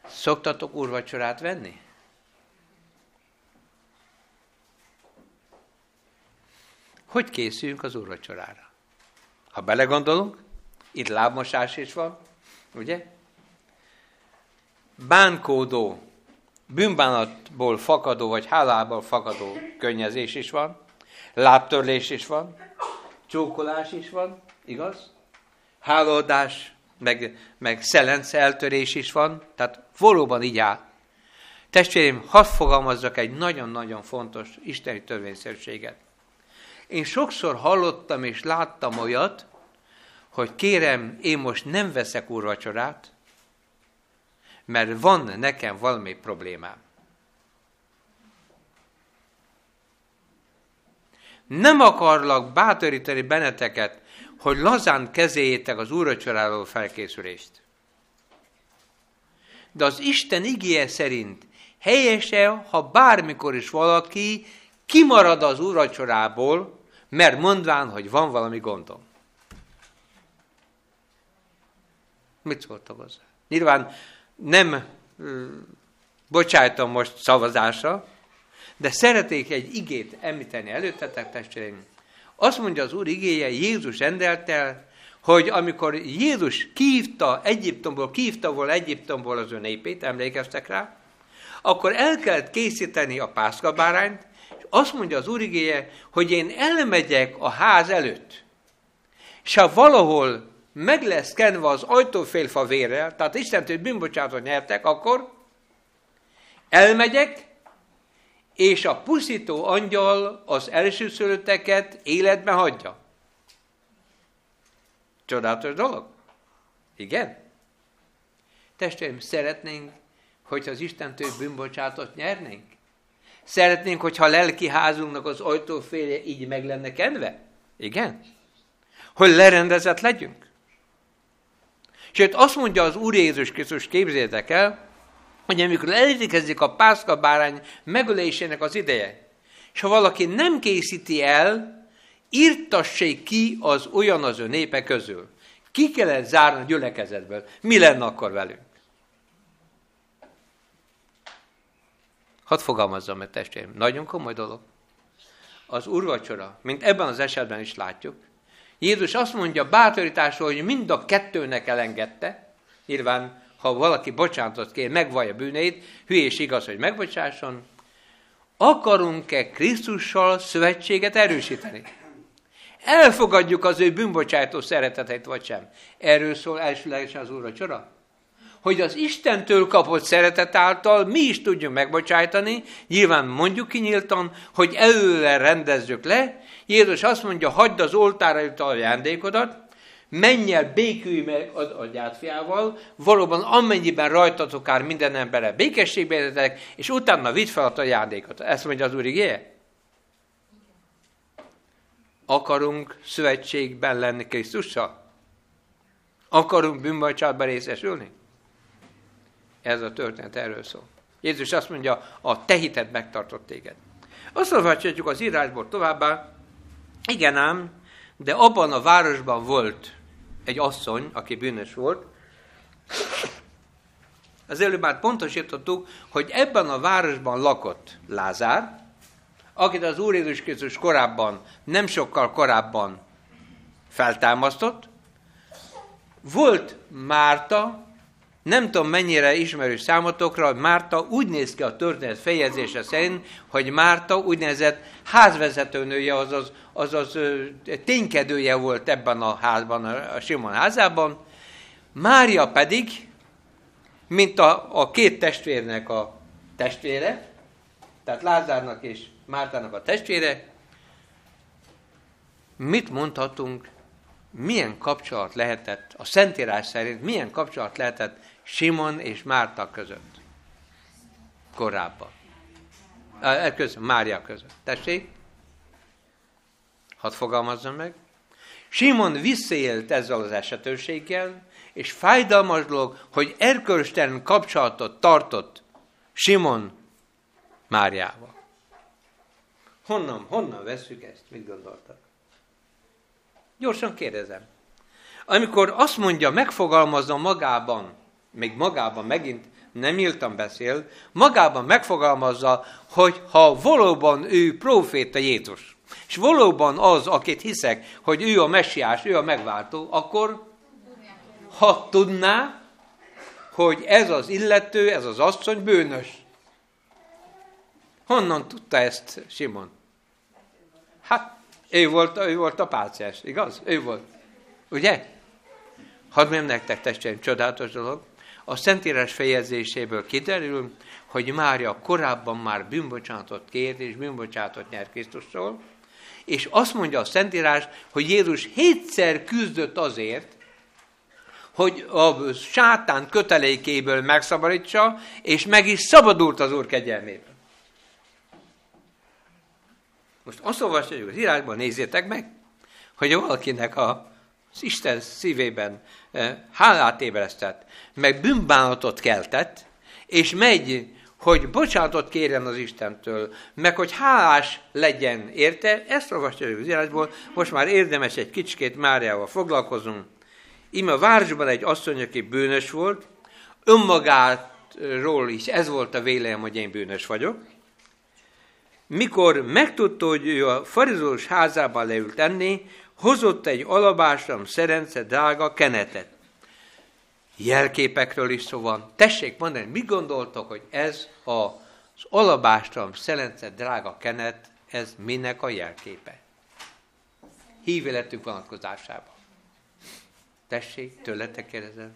szoktatok úrvacsorát venni? Hogy készülünk az úrvacsorára? Ha belegondolunk, itt lábmosás is van, ugye? Bánkódó, bűnbánatból fakadó, vagy hálából fakadó könnyezés is van, lábtörlés is van, csókolás is van, igaz? Hálódás, meg, meg szelence eltörés is van, tehát valóban így áll. Testvérem, hadd fogalmazzak egy nagyon-nagyon fontos isteni törvényszerűséget. Én sokszor hallottam és láttam olyat, hogy kérem, én most nem veszek úrvacsorát, mert van nekem valami problémám. Nem akarlak bátorítani benneteket, hogy lazán kezéjétek az úrvacsoráról felkészülést. De az Isten igéje szerint helyese, ha bármikor is valaki kimarad az úrvacsorából, mert mondván, hogy van valami gondom. Mit szóltak hozzá? Nyilván nem bocsájtom most szavazásra, de szeretnék egy igét említeni előttetek, testvéreim. Azt mondja az Úr igéje, Jézus rendelt el, hogy amikor Jézus kívta Egyiptomból, kívta volna Egyiptomból az ő népét, emlékeztek rá, akkor el kellett készíteni a pászkabárányt, és azt mondja az Úr igéje, hogy én elmegyek a ház előtt, és ha valahol meg lesz kenve az ajtófélfa vérrel, tehát Istentől bűnbocsátot nyertek, akkor elmegyek, és a pusztító angyal az elsőszülötteket életben hagyja. Csodálatos dolog? Igen? Testvérim, szeretnénk, hogyha az Istentől bűnbocsátot nyernénk? Szeretnénk, hogyha a lelki házunknak az ajtófélje így meg lenne kenve? Igen? Hogy lerendezett legyünk? Sőt, azt mondja az Úr Jézus Krisztus, képzétek el, hogy amikor elérkezik a pászka bárány megölésének az ideje, és ha valaki nem készíti el, írtassék ki az olyan az ő népe közül. Ki kellett zárni a gyülekezetből. Mi lenne akkor velünk? Hadd fogalmazzam meg, testvérem, nagyon komoly dolog. Az urvacsora, mint ebben az esetben is látjuk, Jézus azt mondja bátorításról, hogy mind a kettőnek elengedte, nyilván, ha valaki bocsánatot kér, megvallja bűneit, hülyés igaz, hogy megbocsásson, akarunk-e Krisztussal szövetséget erősíteni? Elfogadjuk az ő bűnbocsátó szereteteit, vagy sem? Erről szól elsőlegesen az úrvacsora? hogy az Istentől kapott szeretet által mi is tudjunk megbocsájtani, nyilván mondjuk ki nyíltan, hogy előre rendezzük le. Jézus azt mondja, hagyd az oltára jut ajándékodat, menj el, békülj meg az agyát fiával, valóban amennyiben rajtatok ár minden emberre békességbe és utána vidd fel a ajándékot. Ezt mondja az Úr igéje? Akarunk szövetségben lenni Krisztussal? Akarunk bűnbocsátban részesülni? Ez a történet erről szól. Jézus azt mondja, a te hited megtartott téged. Azt olvashatjuk az írásból továbbá, igen ám, de abban a városban volt egy asszony, aki bűnös volt. Az előbb már pontosítottuk, hogy ebben a városban lakott Lázár, akit az Úr Jézus Krisztus korábban, nem sokkal korábban feltámasztott, volt Márta, nem tudom mennyire ismerős számotokra, Márta úgy néz ki a történet fejezése szerint, hogy Márta úgynevezett házvezetőnője, azaz, azaz ténykedője volt ebben a házban, a Simon házában. Mária pedig, mint a, a két testvérnek a testvére, tehát Lázárnak és Mártának a testvére, mit mondhatunk, milyen kapcsolat lehetett, a Szentírás szerint milyen kapcsolat lehetett Simon és Márta között korábban. E, között, Mária között. Tessék? Hadd fogalmazzam meg. Simon visszaélt ezzel az esetőséggel, és fájdalmas dolog, hogy erkölcstelen kapcsolatot tartott Simon Máriával. Honnan, honnan veszük ezt? Mit gondoltak? Gyorsan kérdezem. Amikor azt mondja, megfogalmazza magában, még magában megint nem írtam beszél, magában megfogalmazza, hogy ha valóban ő proféta Jézus, és valóban az, akit hiszek, hogy ő a messiás, ő a megváltó, akkor ha tudná, hogy ez az illető, ez az asszony bűnös. Honnan tudta ezt Simon? Hát, ő volt, ő volt a páciás, igaz? Ő volt. Ugye? Hadd mondjam nektek, testvérim, csodálatos dolog. A Szentírás fejezéséből kiderül, hogy Mária korábban már bűnbocsánatot kért, és bűnbocsánatot nyert Krisztusról, és azt mondja a Szentírás, hogy Jézus hétszer küzdött azért, hogy a sátán kötelékéből megszabadítsa, és meg is szabadult az Úr kegyelméből. Most azt olvasjuk az írásban, nézzétek meg, hogy valakinek a, az Isten szívében eh, hálát ébresztett, meg bűnbánatot keltett, és megy, hogy bocsánatot kérjen az Istentől, meg hogy hálás legyen érte, ezt olvasjuk az írásból, most már érdemes egy kicsikét Máriával foglalkozunk. Íme a városban egy asszony, aki bűnös volt, önmagáról is ez volt a vélem, hogy én bűnös vagyok, mikor megtudta, hogy ő a farizós házában leült enni, hozott egy alabásram szerence drága kenetet. Jelképekről is szó van. Tessék mondani, mit gondoltok, hogy ez az alabástram szerence drága kenet, ez minek a jelképe? Hívéletük vonatkozásában. Tessék, tőletek kérdezem.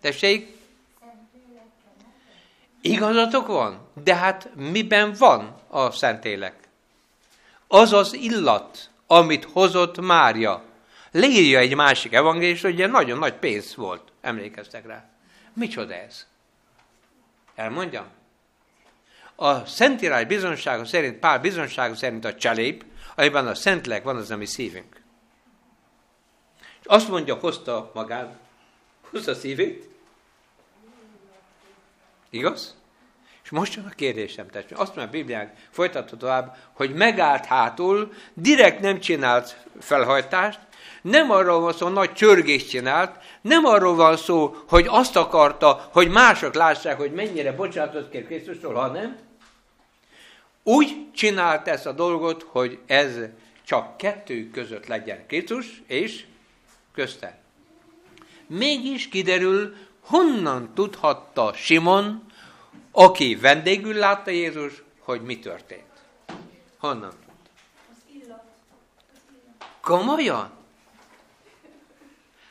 Tessék? Igazatok van? De hát miben van a Szentélek? Az az illat, amit hozott Mária. Leírja egy másik evangélius, hogy nagyon nagy pénz volt. Emlékeztek rá. Micsoda ez? Elmondjam? A Szentírás bizonsága szerint, pár bizonsága szerint a cselép, amiben a Szentlek van az, ami szívünk. És azt mondja, hozta magát, hozta szívét, Igaz? És most jön a kérdésem, testvérem. Azt mondja a Bibliánk, folytatva tovább, hogy megállt hátul, direkt nem csinált felhajtást, nem arról van szó, nagy csörgést csinált, nem arról van szó, hogy azt akarta, hogy mások lássák, hogy mennyire bocsánatot kér Krisztustól, hanem úgy csinált ezt a dolgot, hogy ez csak kettő között legyen Krisztus és közte. Mégis kiderül, honnan tudhatta Simon, aki vendégül látta Jézus, hogy mi történt? Honnan? Komolyan?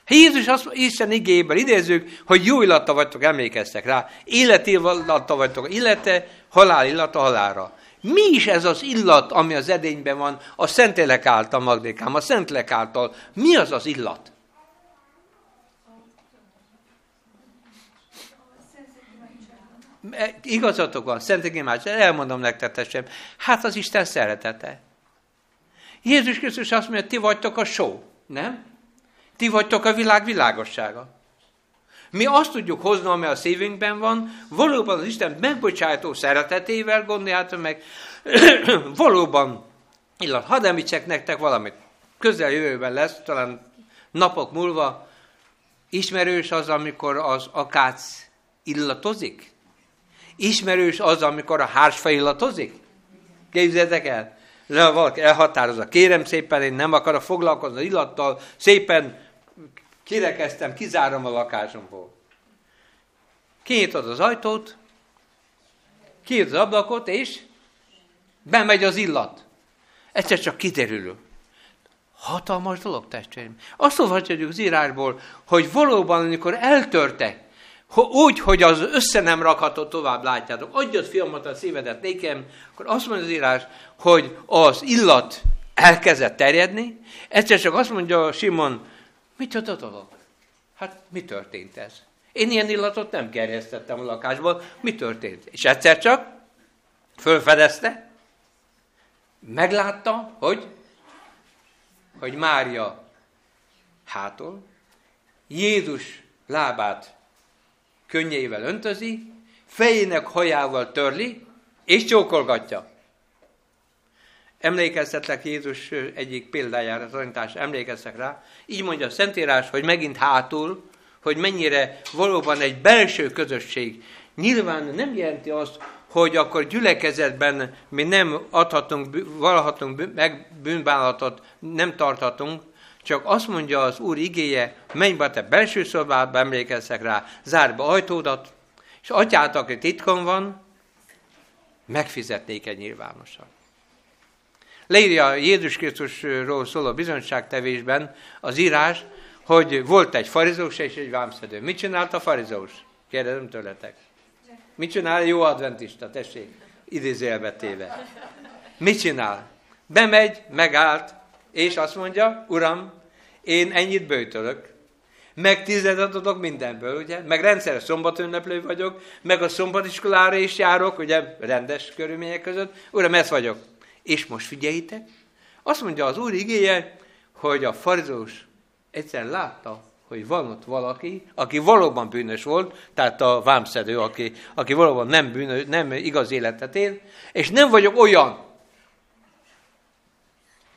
Jézus azt Isten igéből idézzük, hogy jó illata vagytok, emlékeztek rá, életi illata vagytok, illete, halál illata halára. Mi is ez az illat, ami az edényben van, a Szentlélek által, Magdékám, a Szentlélek által? Mi az az illat? Igazatok van, Szentek Imádság, elmondom nektek, testvérem, hát az Isten szeretete. Jézus Krisztus azt mondja, ti vagytok a só, nem? Ti vagytok a világ világossága. Mi azt tudjuk hozni, ami a szívünkben van, valóban az Isten megbocsájtó szeretetével gondoljátok meg, [coughs] valóban illat. Hadd említsek nektek valamit. Közel jövőben lesz, talán napok múlva, ismerős az, amikor az akác illatozik? Ismerős az, amikor a hársfa illatozik? Képzeljétek el! Le valaki elhatározza, kérem szépen, én nem akarok foglalkozni illattal, szépen Kirekeztem, kizárom a lakásomból. Kinyitod az ajtót, kinyitod az ablakot, és bemegy az illat. Egyszer csak kiderül. Hatalmas dolog, testvérim. Azt olvashatjuk az írásból, hogy valóban, amikor eltörtek, úgy, hogy az össze nem rakható tovább, látjátok, adjad fiamat a szívedet nékem, akkor azt mondja az írás, hogy az illat elkezdett terjedni, egyszer csak azt mondja Simon, mit a dolog? Hát mi történt ez? Én ilyen illatot nem gerjesztettem a lakásból, mi történt? És egyszer csak fölfedezte, meglátta, hogy, hogy Mária hátul, Jézus lábát könnyeivel öntözi, fejének hajával törli, és csókolgatja. Emlékeztetlek Jézus egyik példájára, tanítás, emlékeztek rá. Így mondja a Szentírás, hogy megint hátul, hogy mennyire valóban egy belső közösség. Nyilván nem jelenti azt, hogy akkor gyülekezetben mi nem adhatunk, valhatunk meg bűnbánatot, nem tarthatunk, csak azt mondja az Úr igéje, menj be te belső szobába, emlékezzek rá, zárd be ajtódat, és atyát, aki titkon van, megfizetnék egy nyilvánosan. Leírja Jézus Krisztusról szóló bizonyságtevésben az írás, hogy volt egy farizós és egy vámszedő. Mit csinált a farizós? Kérdezem tőletek. Mit csinál jó adventista? Tessék, idézőjelbe téve. Mit csinál? Bemegy, megállt, és azt mondja, Uram, én ennyit bőtölök, meg tizedet adok mindenből, ugye? Meg rendszeres szombatünneplő vagyok, meg a szombatiskolára is járok, ugye, rendes körülmények között. Uram, ez vagyok. És most figyeljétek, azt mondja az Úr igéje, hogy a farizós egyszer látta, hogy van ott valaki, aki valóban bűnös volt, tehát a vámszedő, aki, aki valóban nem, bűnös, nem igaz életet él, és nem vagyok olyan.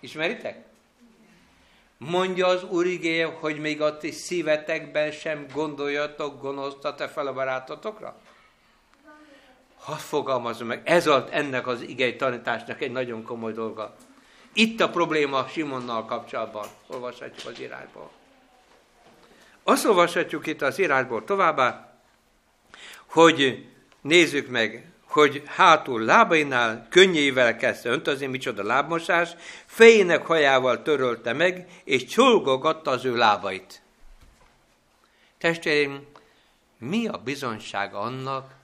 Ismeritek? Mondja az Úr igéje, hogy még a ti szívetekben sem gondoljatok gonoszta te fel a barátotokra? Hadd fogalmazom meg, ez volt ennek az igei tanításnak egy nagyon komoly dolga. Itt a probléma Simonnal kapcsolatban. Olvashatjuk az írásból. Azt olvashatjuk itt az írásból továbbá, hogy nézzük meg, hogy hátul lábainál könnyével kezdte öntözni, micsoda lábmosás, fejének hajával törölte meg, és csolgogatta az ő lábait. Testvérim, mi a bizonyság annak,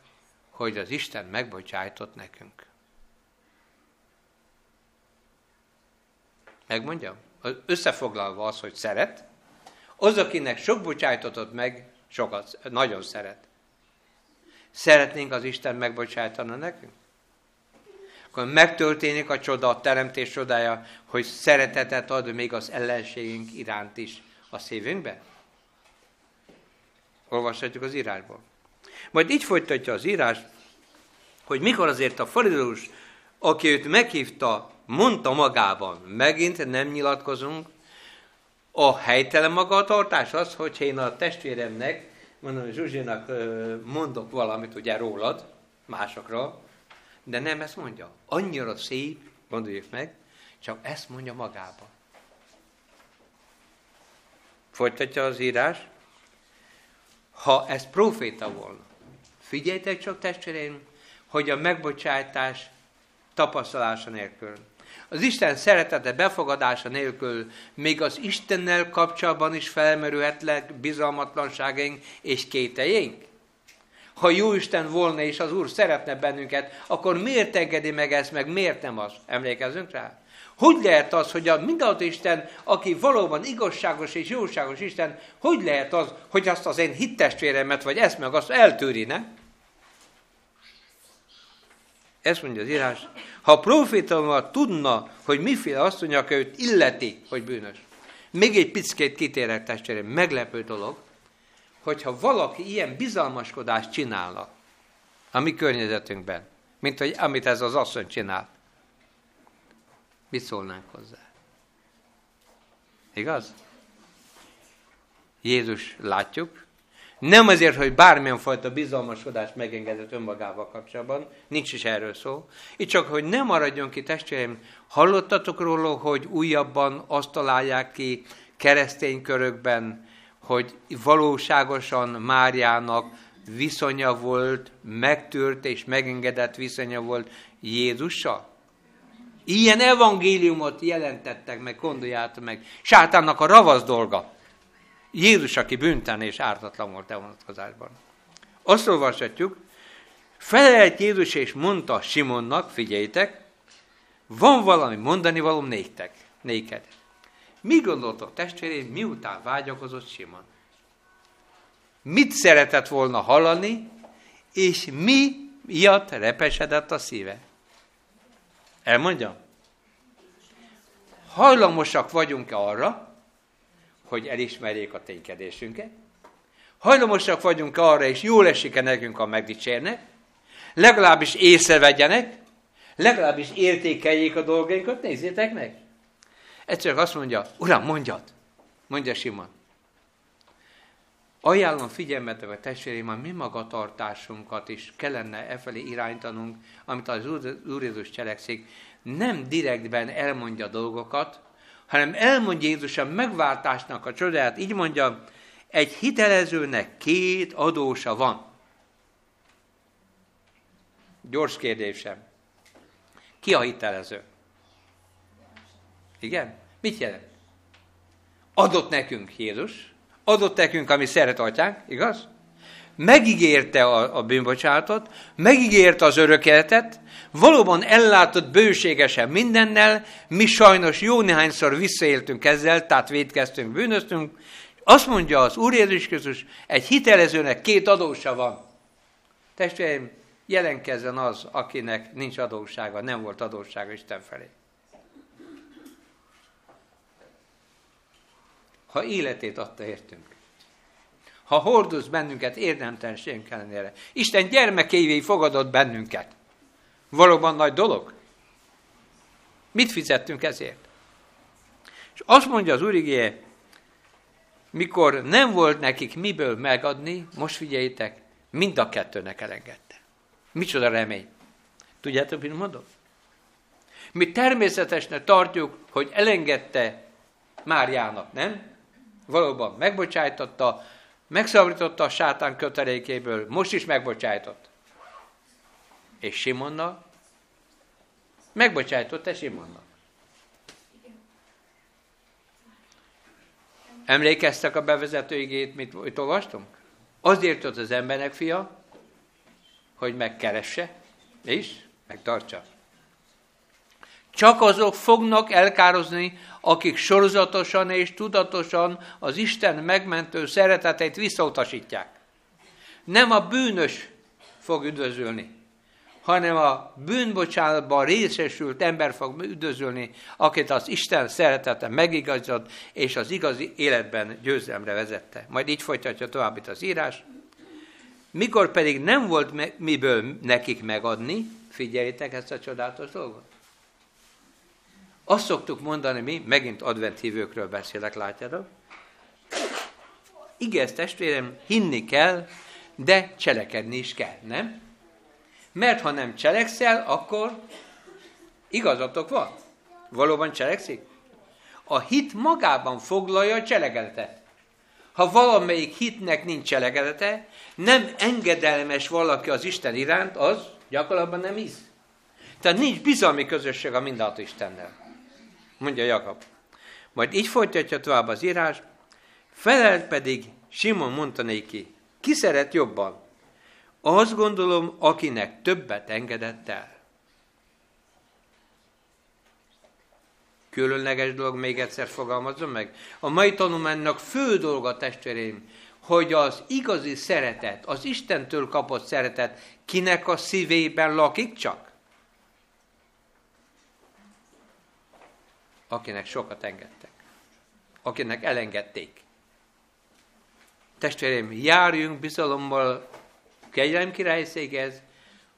hogy az Isten megbocsájtott nekünk? Megmondjam? Összefoglalva az, hogy szeret, az, akinek sok bocsájtatott meg, sokat, nagyon szeret. Szeretnénk az Isten megbocsájtana nekünk? Akkor megtörténik a csoda, a teremtés csodája, hogy szeretetet ad még az ellenségünk iránt is a szívünkbe? Olvashatjuk az írásból. Majd így folytatja az írás, hogy mikor azért a farizós, aki őt meghívta, mondta magában, megint nem nyilatkozunk, a helytelen magatartás az, hogy én a testvéremnek, mondom, Zsuzsinak mondok valamit ugye rólad, másokról, de nem ezt mondja. Annyira szép, gondoljuk meg, csak ezt mondja magába. Folytatja az írás, ha ez proféta volna, figyeljetek csak testvéreim, hogy a megbocsátás tapasztalása nélkül az Isten szeretete befogadása nélkül még az Istennel kapcsolatban is felmerülhetnek bizalmatlanságaink és kételjeink? Ha jó Isten volna és az Úr szeretne bennünket, akkor miért engedi meg ezt, meg miért nem az? Emlékezzünk rá? Hogy lehet az, hogy a mindenható Isten, aki valóban igazságos és jóságos Isten, hogy lehet az, hogy azt az én hittestvéremet, vagy ezt meg azt eltűri, ne? Ezt mondja az írás. Ha a proféta tudna, hogy miféle asszony, aki őt illeti, hogy bűnös. Még egy pickét kitérek testvérem, meglepő dolog, hogyha valaki ilyen bizalmaskodást csinálna a mi környezetünkben, mint hogy amit ez az asszony csinált, mit szólnánk hozzá? Igaz? Jézus látjuk, nem azért, hogy bármilyen fajta bizalmaskodást megengedett önmagával kapcsolatban, nincs is erről szó. Itt csak, hogy nem maradjon ki, testvéreim, hallottatok róla, hogy újabban azt találják ki keresztény körökben, hogy valóságosan Máriának viszonya volt, megtört és megengedett viszonya volt Jézussal? Ilyen evangéliumot jelentettek meg, gondoljátok meg. Sátánnak a ravasz dolga. Jézus, aki bűnten és ártatlan volt e vonatkozásban. Azt olvashatjuk, felelt Jézus és mondta Simonnak, figyeljétek, van valami mondani való néktek, néked. Mi gondoltok, testvérém, miután vágyakozott Simon? Mit szeretett volna hallani, és mi miatt repesedett a szíve? Elmondjam? Hajlamosak vagyunk-e arra, hogy elismerjék a ténykedésünket? Hajlamosak vagyunk arra, és jól esik-e nekünk, a megdicsérnek? Legalábbis észrevegyenek? Legalábbis értékeljék a dolgainkat? Nézzétek meg! Egyszer azt mondja, Uram, mondjad! Mondja Simon. Ajánlom figyelmetek a testvérém, a mi magatartásunkat is kellene e felé irányítanunk, amit az Úr Jézus cselekszik. Nem direktben elmondja dolgokat, hanem elmondja Jézus a megváltásnak a csodáját. Így mondja, egy hitelezőnek két adósa van. Gyors kérdésem. Ki a hitelező? Igen? Mit jelent? Adott nekünk Jézus, adott nekünk, ami szeret atyánk, igaz? Megígérte a, a bűnbocsátot, megígérte az örökeletet, valóban ellátott bőségesen mindennel, mi sajnos jó néhányszor visszaéltünk ezzel, tehát védkeztünk, bűnöztünk. Azt mondja az Úr Jézus Krisztus, egy hitelezőnek két adósa van. Testvéreim, jelenkezzen az, akinek nincs adósága, nem volt adósága Isten felé. ha életét adta értünk. Ha hordoz bennünket érdemtelenségünk ellenére. Isten gyermekévé fogadott bennünket. Valóban nagy dolog? Mit fizettünk ezért? És azt mondja az Úrigé, mikor nem volt nekik miből megadni, most figyeljétek, mind a kettőnek elengedte. Micsoda remény. Tudjátok, mit mondom? Mi természetesnek tartjuk, hogy elengedte Máriának, nem? valóban megbocsájtotta, megszabadította a sátán kötelékéből, most is megbocsájtott. És Simonnal? Megbocsájtott-e Simonnak? Emlékeztek a bevezető igét, mit, mit olvastunk? Azért jött az embernek fia, hogy megkeresse, és megtartsa. Csak azok fognak elkározni, akik sorozatosan és tudatosan az Isten megmentő szereteteit visszautasítják. Nem a bűnös fog üdvözölni, hanem a bűnbocsánatban részesült ember fog üdvözölni, akit az Isten szeretete megigazott, és az igazi életben győzelemre vezette. Majd így folytatja tovább itt az írás. Mikor pedig nem volt miből nekik megadni, figyeljétek ezt a csodálatos dolgot, azt szoktuk mondani mi, megint advent hívőkről beszélek, látjátok? Igen, testvérem, hinni kell, de cselekedni is kell, nem? Mert ha nem cselekszel, akkor igazatok van. Valóban cselekszik? A hit magában foglalja a cselekedetet. Ha valamelyik hitnek nincs cselekedete, nem engedelmes valaki az Isten iránt, az gyakorlatban nem hisz. Tehát nincs bizalmi közösség a mindenható Istennel mondja Jakab. Majd így folytatja tovább az írás, felelt pedig Simon mondta néki, ki szeret jobban? Azt gondolom, akinek többet engedett el. Különleges dolog, még egyszer fogalmazom meg. A mai tanulmánynak fő dolga, testvérém, hogy az igazi szeretet, az Istentől kapott szeretet kinek a szívében lakik csak? Akinek sokat engedtek, akinek elengedték. Testvérem, járjunk bizalommal kegyelem királyszégez,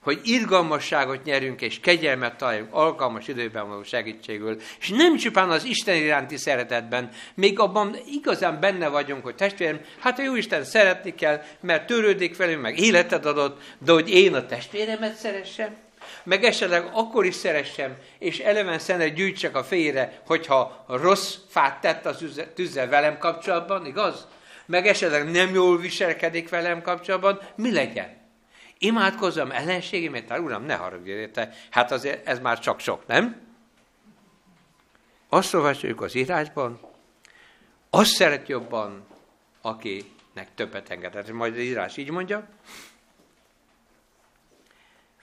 hogy irgalmasságot nyerünk és kegyelmet találjunk alkalmas időben való segítségül, és nem csupán az Isten iránti szeretetben, még abban igazán benne vagyunk, hogy testvérem, hát a jó Isten szeretni kell, mert törődik velünk, meg életet adott, de hogy én a testvéremet szeressem, meg esetleg akkor is szeressem, és eleven szenet gyűjtsek a félre, hogyha rossz fát tett az tűzzel velem kapcsolatban, igaz? meg esetleg nem jól viselkedik velem kapcsolatban, mi legyen? Imádkozzam ellenségémet, hát uram, ne haragudj érte, hát azért ez már csak sok, nem? Azt olvasjuk az írásban, azt szeret jobban, akinek többet engedett. Majd az írás így mondja.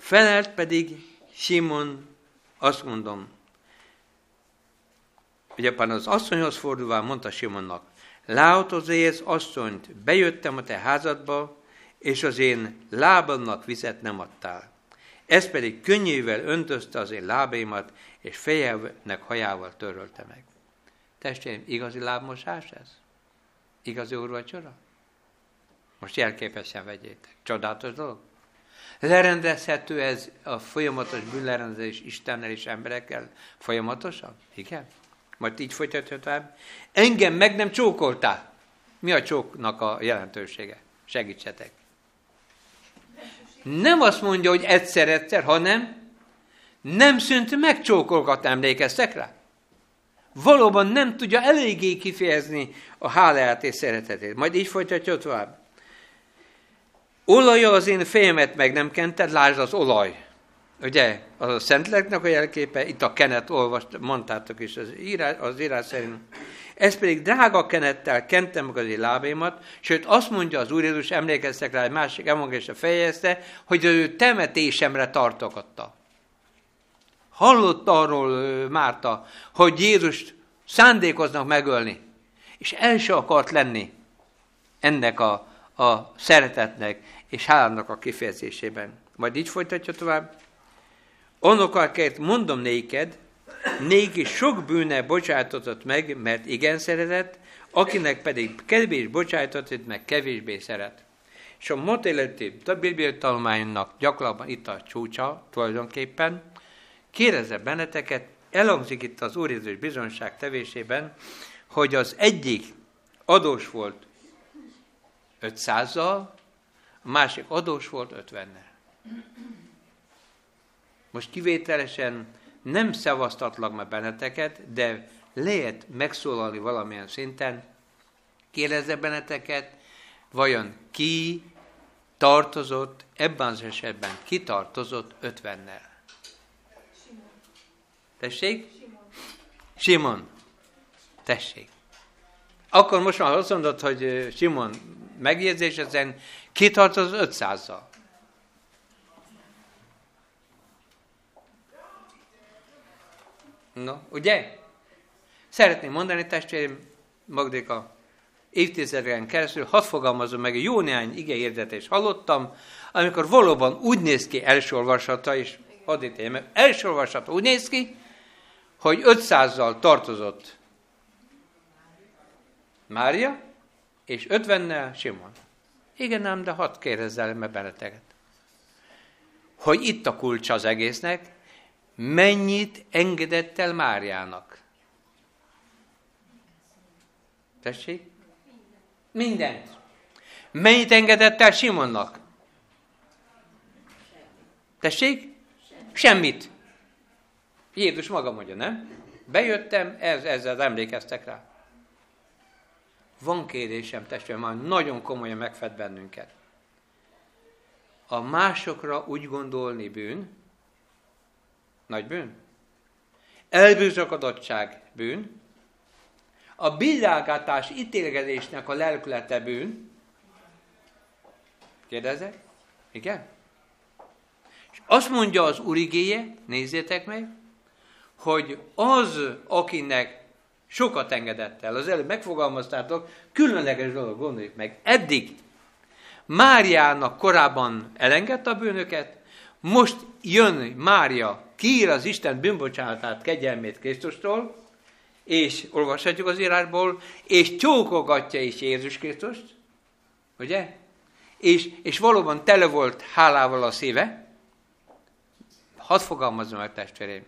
Felelt pedig Simon, azt mondom, ugye az asszonyhoz fordulva mondta Simonnak, látod az asszonyt, bejöttem a te házadba, és az én lábamnak vizet nem adtál. Ez pedig könnyével öntözte az én lábaimat, és fejemnek hajával törölte meg. Testvérim, igazi lábmosás ez? Igazi úrvacsora? Most jelképesen vegyétek. Csodálatos dolog? Lerendezhető ez a folyamatos bűnlerendezés Istennel és emberekkel folyamatosan? Igen? Majd így folytatja tovább. Engem meg nem csókoltál. Mi a csóknak a jelentősége? Segítsetek. Nem azt mondja, hogy egyszer-egyszer, hanem nem szűnt megcsókolgatni, emlékeztek rá? Valóban nem tudja eléggé kifejezni a háláját és szeretetét. Majd így folytatja tovább. Olaja az én fejemet meg nem kented, lásd az olaj. Ugye, az a Szentléleknek a jelképe, itt a kenet olvast, mondtátok is az írás, az írás szerint. Ez pedig drága kenettel kentem meg az én lábaimat, sőt azt mondja az Úr Jézus, emlékeztek rá, egy másik evangélista fejezte, hogy ő temetésemre tartogatta. Hallott arról Márta, hogy Jézust szándékoznak megölni, és el se akart lenni ennek a, a szeretetnek és hálának a kifejezésében. Majd így folytatja tovább. Annokakért mondom néked, néki sok bűne bocsájtatott meg, mert igen szeretett, akinek pedig kevés bocsájtatott meg, kevésbé szeret. És a motéleti bibliai tanulmánynak gyakorlatban itt a csúcsa tulajdonképpen, kérdezze benneteket, elhangzik itt az Úr Jézus bizonság tevésében, hogy az egyik adós volt 500-zal, a másik adós volt 50-nel. Most kivételesen nem szavaztatlak meg benneteket, de lehet megszólalni valamilyen szinten, kérdezze benneteket, vajon ki tartozott, ebben az esetben ki tartozott 50-nel? Tessék? Simon. Simon. Tessék. Akkor most már azt mondod, hogy Simon megjegyzés ezen kitartozott 500-zal. No, ugye? Szeretném mondani, testvérem, Magdéka, évtizedeken keresztül, hadd fogalmazom meg, jó néhány igeérdetést hallottam, amikor valóban úgy néz ki első olvasata, és hadd ítéljem meg, első olvasata úgy néz ki, hogy 500-zal tartozott Mária, és 50-nel Simon. Igen, nem, de hadd kérdezzel meg benneteket. Hogy itt a kulcs az egésznek, mennyit engedett el Máriának? Tessék? Mindent. Mennyit engedett el Simonnak? Tessék? Semmit. Jézus maga mondja, nem? Bejöttem, ez, ezzel emlékeztek rá. Van kérdésem, testvérem, már nagyon komolyan megfed bennünket. A másokra úgy gondolni bűn, nagy bűn. Elbűzsakadottság bűn. A billálgatás ítélgezésnek a lelkülete bűn. Kérdezek? Igen? És azt mondja az urigéje, nézzétek meg, hogy az, akinek sokat engedett el, az előbb megfogalmaztátok, különleges dolog, gondoljuk meg. Eddig Máriának korábban elengedte a bűnöket, most jön Mária, kiír az Isten bűnbocsánatát, kegyelmét Krisztustól, és olvashatjuk az írásból, és csókogatja is Jézus Krisztust, ugye? És, és valóban tele volt hálával a szíve. Hadd fogalmazom meg, testvérem,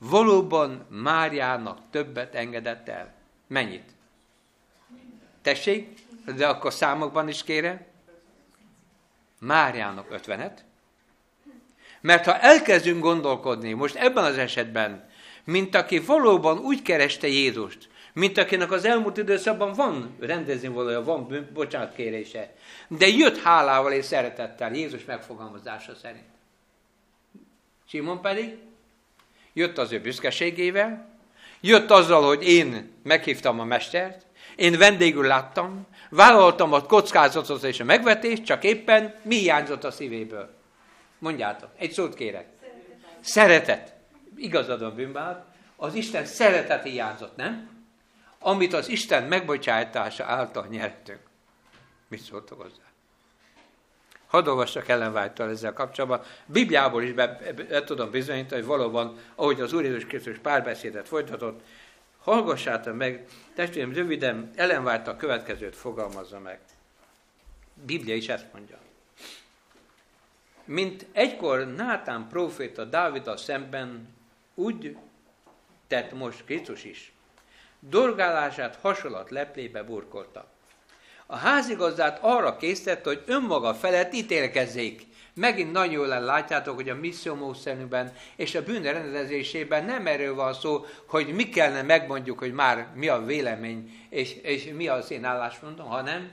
valóban Máriának többet engedett el. Mennyit? Tessék, de akkor számokban is kérem. Máriának ötvenet. Mert ha elkezdünk gondolkodni, most ebben az esetben, mint aki valóban úgy kereste Jézust, mint akinek az elmúlt időszakban van rendezni valója, van bocsátkérése. De jött hálával és szeretettel Jézus megfogalmazása szerint. Simon pedig jött az ő büszkeségével, jött azzal, hogy én meghívtam a mestert, én vendégül láttam, vállaltam a kockázatot és a megvetést, csak éppen mi hiányzott a szívéből? Mondjátok, egy szót kérek. Szeretet. Szeretet. Igazad van bűnbár, az Isten szeretet hiányzott, nem? Amit az Isten megbocsájtása által nyertünk. Mit szóltok hozzá? Hadd olvassak Ellen White-tal ezzel kapcsolatban. Bibliából is be, be, tudom bizonyítani, hogy valóban, ahogy az Úr Jézus Krisztus párbeszédet folytatott, hallgassátok meg, testvérem, röviden Ellen White a következőt fogalmazza meg. Biblia is ezt mondja. Mint egykor Nátán próféta Dáviddal szemben úgy tett most Krisztus is. Dorgálását hasonlat leplébe burkolta. A házigazdát arra készítette, hogy önmaga felett ítélkezzék. Megint nagyon jól látjátok, hogy a misszió és a bűn rendezésében nem erről van szó, hogy mi kellene megmondjuk, hogy már mi a vélemény, és, és mi az én álláspontom, hanem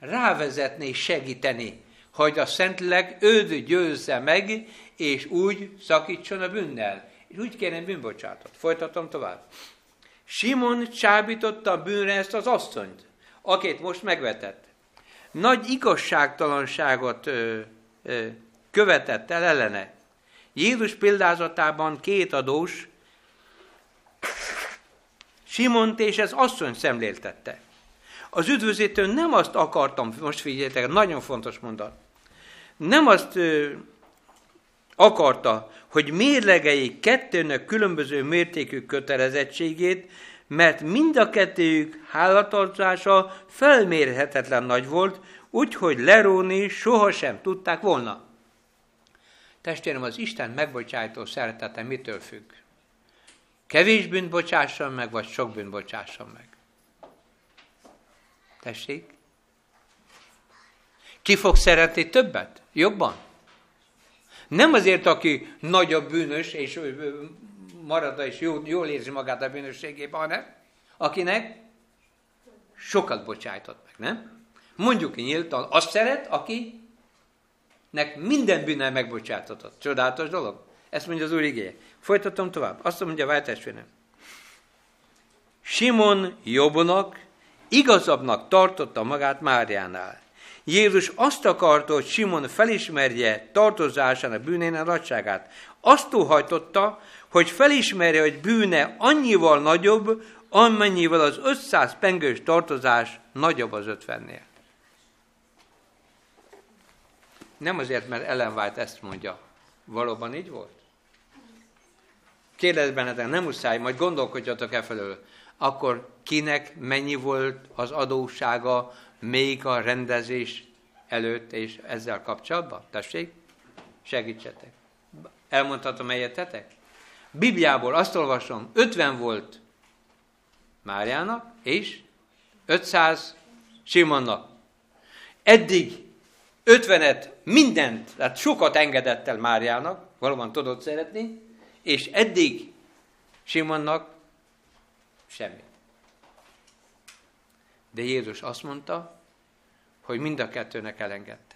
rávezetni, segíteni, hogy a Szentleg őd győzze meg, és úgy szakítson a bűnnel. És úgy kérem bűnbocsátot. Folytatom tovább. Simon csábította bűnre ezt az asszonyt, akit most megvetett. Nagy igazságtalanságot ö, ö, követett el ellene. Jézus példázatában két adós Simont és ez asszony szemléltette. Az üdvözítő nem azt akartam, most figyeljetek, nagyon fontos mondat, nem azt ö, akarta, hogy mérlegeljék kettőnek különböző mértékű kötelezettségét, mert mind a kettőjük hálatartása felmérhetetlen nagy volt, úgyhogy leróni sohasem tudták volna. Testvérem, az Isten megbocsájtó szeretete mitől függ? Kevés bűnt bocsásson meg, vagy sok bűnt bocsásson meg? Tessék? Ki fog szeretni többet? Jobban? Nem azért, aki nagyobb bűnös, és marad és jól, jól érzi magát a bűnösségében, hanem akinek sokat bocsájtott meg, nem? Mondjuk nyíltan, azt szeret, akinek minden bűnnel megbocsátatott. Csodálatos dolog. Ezt mondja az Úr igéje. Folytatom tovább. Azt mondja Váltestvérem. Simon jobbonak, igazabbnak tartotta magát Máriánál. Jézus azt akarta, hogy Simon felismerje tartozásának bűnének nagyságát. Azt óhajtotta, hogy felismerje, hogy bűne annyival nagyobb, amennyivel az 500 pengős tartozás nagyobb az 50-nél. Nem azért, mert Ellen White ezt mondja. Valóban így volt? Kérdez bennetek, nem muszáj, majd gondolkodjatok e felől. Akkor kinek mennyi volt az adóssága még a rendezés előtt és ezzel kapcsolatban? Tessék, segítsetek. Elmondhatom helyetetek? Bibliából azt olvasom, 50 volt Máriának, és 500 Simonnak. Eddig 50-et mindent, tehát sokat engedett el Máriának, valóban tudott szeretni, és eddig Simonnak semmi. De Jézus azt mondta, hogy mind a kettőnek elengedte.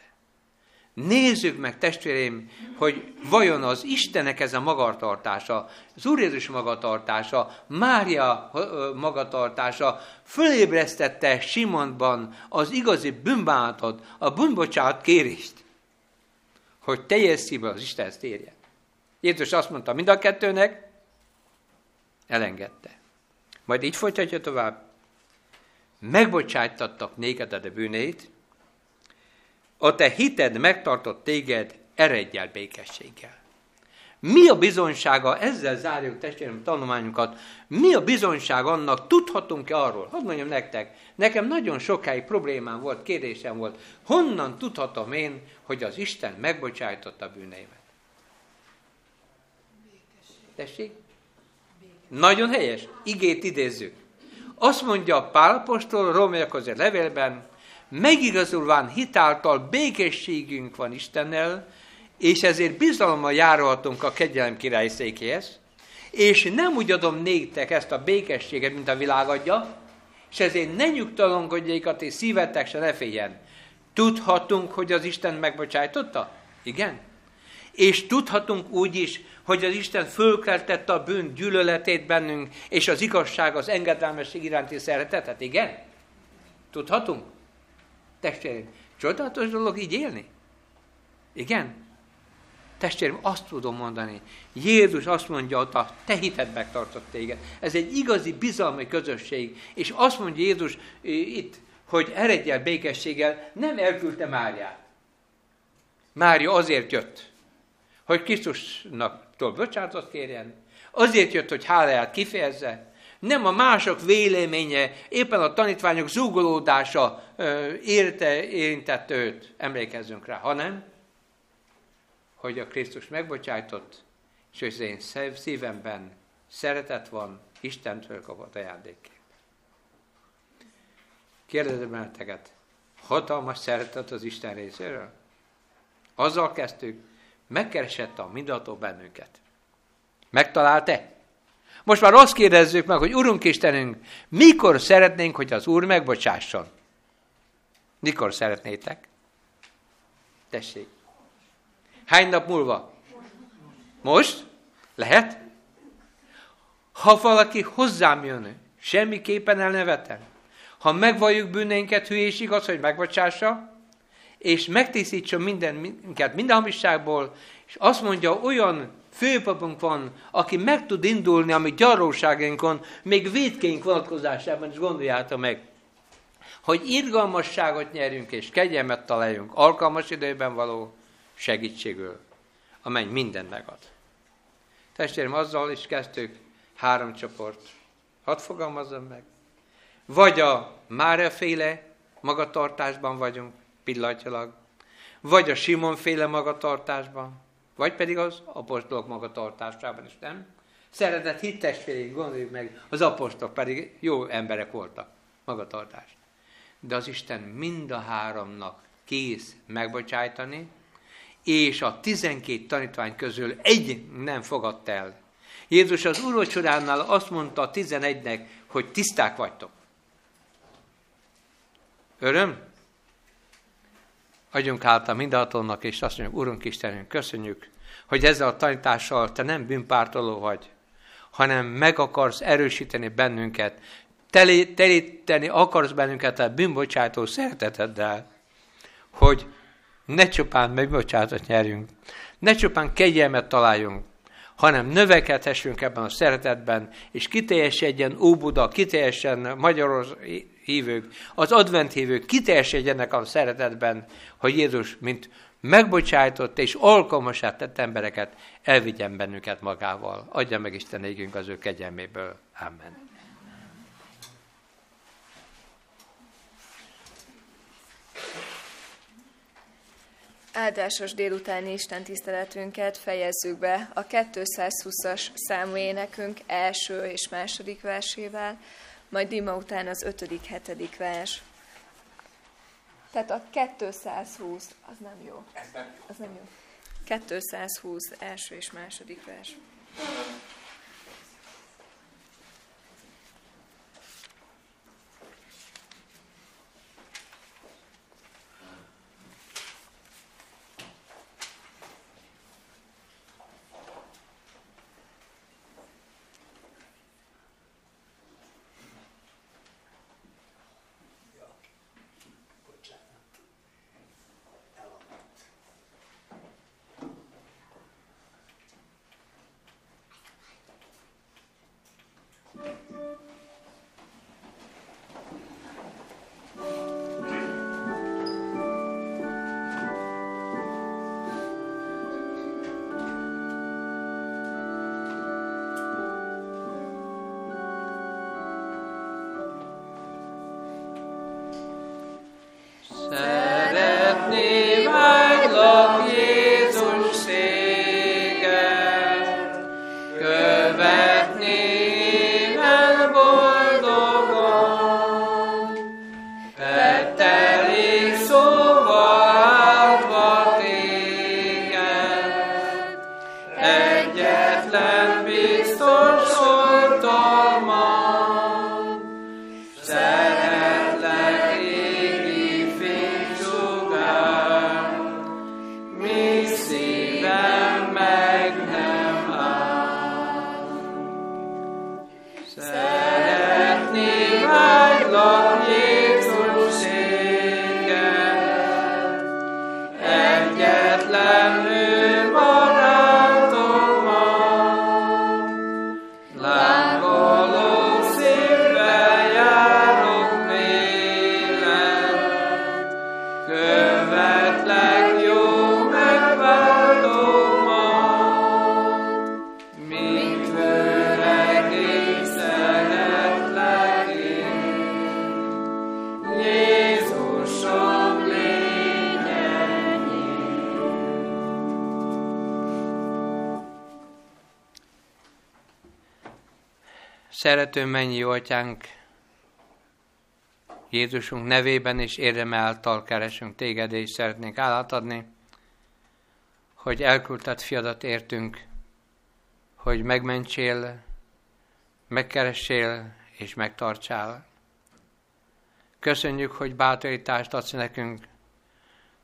Nézzük meg, testvéreim, hogy vajon az Istenek ez a magatartása, az Úr Jézus magatartása, Mária magatartása fölébresztette Simonban az igazi bűnbánatot, a bűnbocsát kérést, hogy teljes szívvel az Istenhez térjen. Jézus azt mondta mind a kettőnek, elengedte. Majd így folytatja tovább. Megbocsájtattak néked a bűneit, a te hited megtartott téged, eredj el békességgel. Mi a bizonysága, ezzel zárjuk testvérem tanulmányunkat, mi a bizonyság annak, tudhatunk-e arról? Hadd mondjam nektek, nekem nagyon sokáig problémám volt, kérdésem volt, honnan tudhatom én, hogy az Isten megbocsájtotta a bűneimet? Tessék? Nagyon helyes, igét idézzük. Azt mondja Pálapostól Rómaiakhoz levélben, megigazulván hitáltal békességünk van Istennel, és ezért bizalommal járhatunk a kegyelem király székéhez, és nem úgy adom néktek ezt a békességet, mint a világ adja, és ezért ne nyugtalankodjékat, és szívetek se ne féljen. Tudhatunk, hogy az Isten megbocsájtotta? Igen. És tudhatunk úgy is, hogy az Isten fölkeltette a bűn gyűlöletét bennünk, és az igazság, az engedelmesség iránti szeretetet. Igen? Tudhatunk? Testvérem, csodálatos dolog így élni? Igen? Testvérem, azt tudom mondani. Jézus azt mondja, hogy a te hited megtartott téged. Ez egy igazi bizalmi közösség. És azt mondja Jézus itt, hogy eredj békességgel, nem elküldte Máriát. Mária azért jött, hogy Krisztusnak bocsánatot kérjen, azért jött, hogy háláját kifejezze, nem a mások véleménye, éppen a tanítványok zúgolódása érte, érintett őt, emlékezzünk rá, hanem, hogy a Krisztus megbocsájtott, és az én szívemben szeretet van, Istentől kapott ajándékként. Kérdezem benneteket, hatalmas szeretet az Isten részéről? Azzal kezdtük, megkeresette a mindató bennünket. Megtalált-e? Most már azt kérdezzük meg, hogy Urunk Istenünk, mikor szeretnénk, hogy az Úr megbocsásson? Mikor szeretnétek? Tessék. Hány nap múlva? Most? Lehet? Ha valaki hozzám jön, semmiképpen elnevetem. Ha megvalljuk bűneinket, hű és igaz, hogy megbocsássa, és megtisztítson minden, minket minden hamisságból, és azt mondja, olyan főpapunk van, aki meg tud indulni a mi gyarróságainkon, még védkénk vonatkozásában is gondoljátok meg, hogy irgalmasságot nyerjünk és kegyelmet találjunk alkalmas időben való segítségül, amely minden megad. Testvérem, azzal is kezdtük három csoport. Hadd fogalmazzam meg. Vagy a Mária féle magatartásban vagyunk, pillanatilag, vagy a Simon féle magatartásban, vagy pedig az apostolok magatartásában is, nem? Szeretett hit testvéreink, gondoljuk meg, az apostolok pedig jó emberek voltak, magatartás. De az Isten mind a háromnak kész megbocsájtani, és a tizenkét tanítvány közül egy nem fogadta el. Jézus az úrvacsoránál azt mondta a tizenegynek, hogy tiszták vagytok. Öröm? Adjunk által mindadatonnak, és azt mondjuk, Urunk Istenünk, köszönjük, hogy ezzel a tanítással te nem bűnpártoló vagy, hanem meg akarsz erősíteni bennünket, telíteni akarsz bennünket a bűnbocsátó szereteteddel, hogy ne csupán megbocsátot nyerjünk, ne csupán kegyelmet találjunk, hanem növekedhessünk ebben a szeretetben, és kiteljesedjen Óbuda, kiteljesedjen Magyarország hívők, az advent hívők kiteljesedjenek a szeretetben, hogy Jézus, mint megbocsájtott és alkalmasát tett embereket, elvigyen bennünket magával. Adja meg Isten égünk az ő kegyelméből. Amen. Áldásos délutáni Isten tiszteletünket fejezzük be a 220-as számú énekünk első és második versével, majd Dima után az ötödik, hetedik vers. Tehát a 220, az nem jó. Az nem jó. 220 első és második vers. Szerető mennyi atyánk, Jézusunk nevében és érdeme által keresünk téged, és szeretnénk állat adni, hogy elküldted fiadat értünk, hogy megmentsél, megkeressél és megtartsál. Köszönjük, hogy bátorítást adsz nekünk,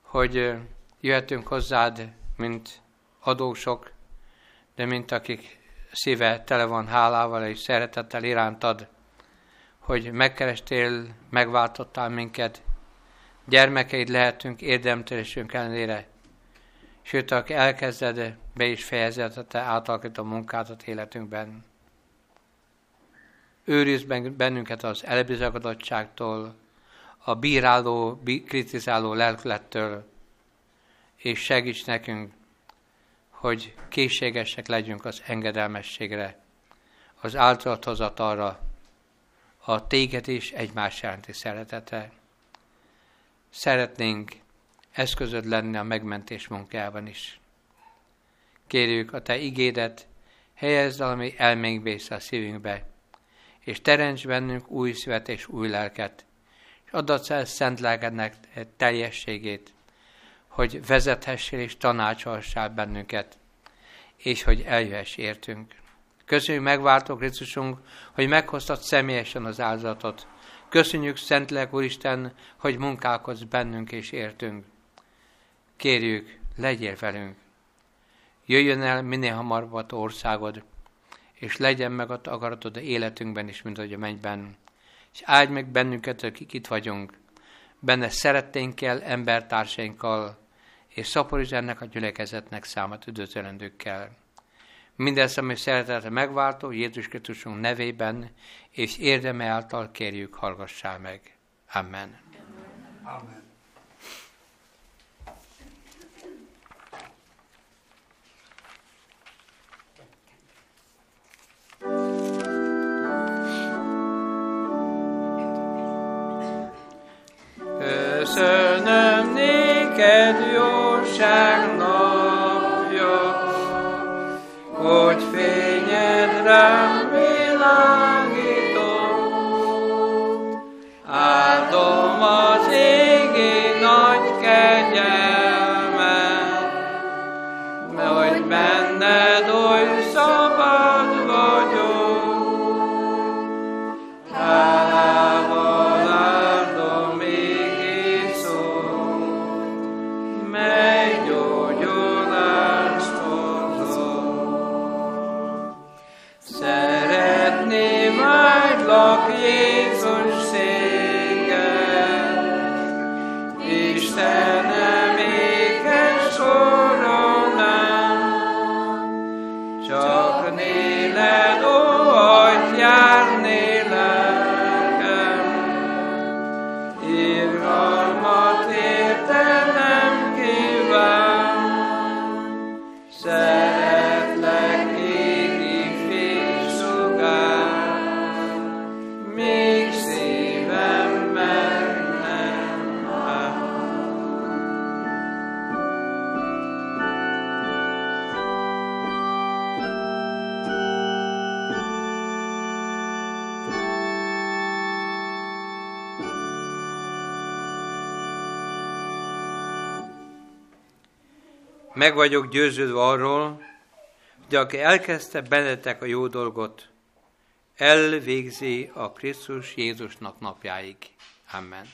hogy jöhetünk hozzád, mint adósok, de mint akik szíve tele van hálával és szeretettel irántad, hogy megkerestél, megváltottál minket, gyermekeid lehetünk érdemtelésünk ellenére, sőt, aki elkezded, be is fejezed a te átalakító munkádat életünkben. Őrizd meg bennünket az elbizagodottságtól, a bíráló, bí- kritizáló lelkülettől, és segíts nekünk, hogy készségesek legyünk az engedelmességre, az áldozathozat a téged is egymás jelenti szeretete. Szeretnénk eszközöd lenni a megmentés munkájában is. Kérjük a Te igédet, helyezd valami elménkbe és a szívünkbe, és teremts bennünk új szívet és új lelket, és add el szent lelkednek teljességét, hogy vezethessél és tanácsolhassál bennünket, és hogy eljöhess értünk. Köszönjük megváltó Krisztusunk, hogy meghoztad személyesen az áldozatot. Köszönjük, Szentlélek Úristen, hogy munkálkodsz bennünk és értünk. Kérjük, legyél velünk. Jöjjön el minél hamarabb a országod, és legyen meg a akaratod életünkben is, mint ahogy a mennyben. És áldj meg bennünket, akik itt vagyunk, benne szeretténkkel, embertársainkkal, és szaporítsd ennek a gyülekezetnek számát üdvözölendőkkel. Mindezt, ami szeretete megváltó, Jézus Krisztusunk nevében és érdeme által kérjük, hallgassál meg. Amen. Amen. Köszönöm Meg vagyok győződve arról, de aki elkezdte bennetek a jó dolgot, elvégzi a Krisztus Jézusnak napjáig. Amen.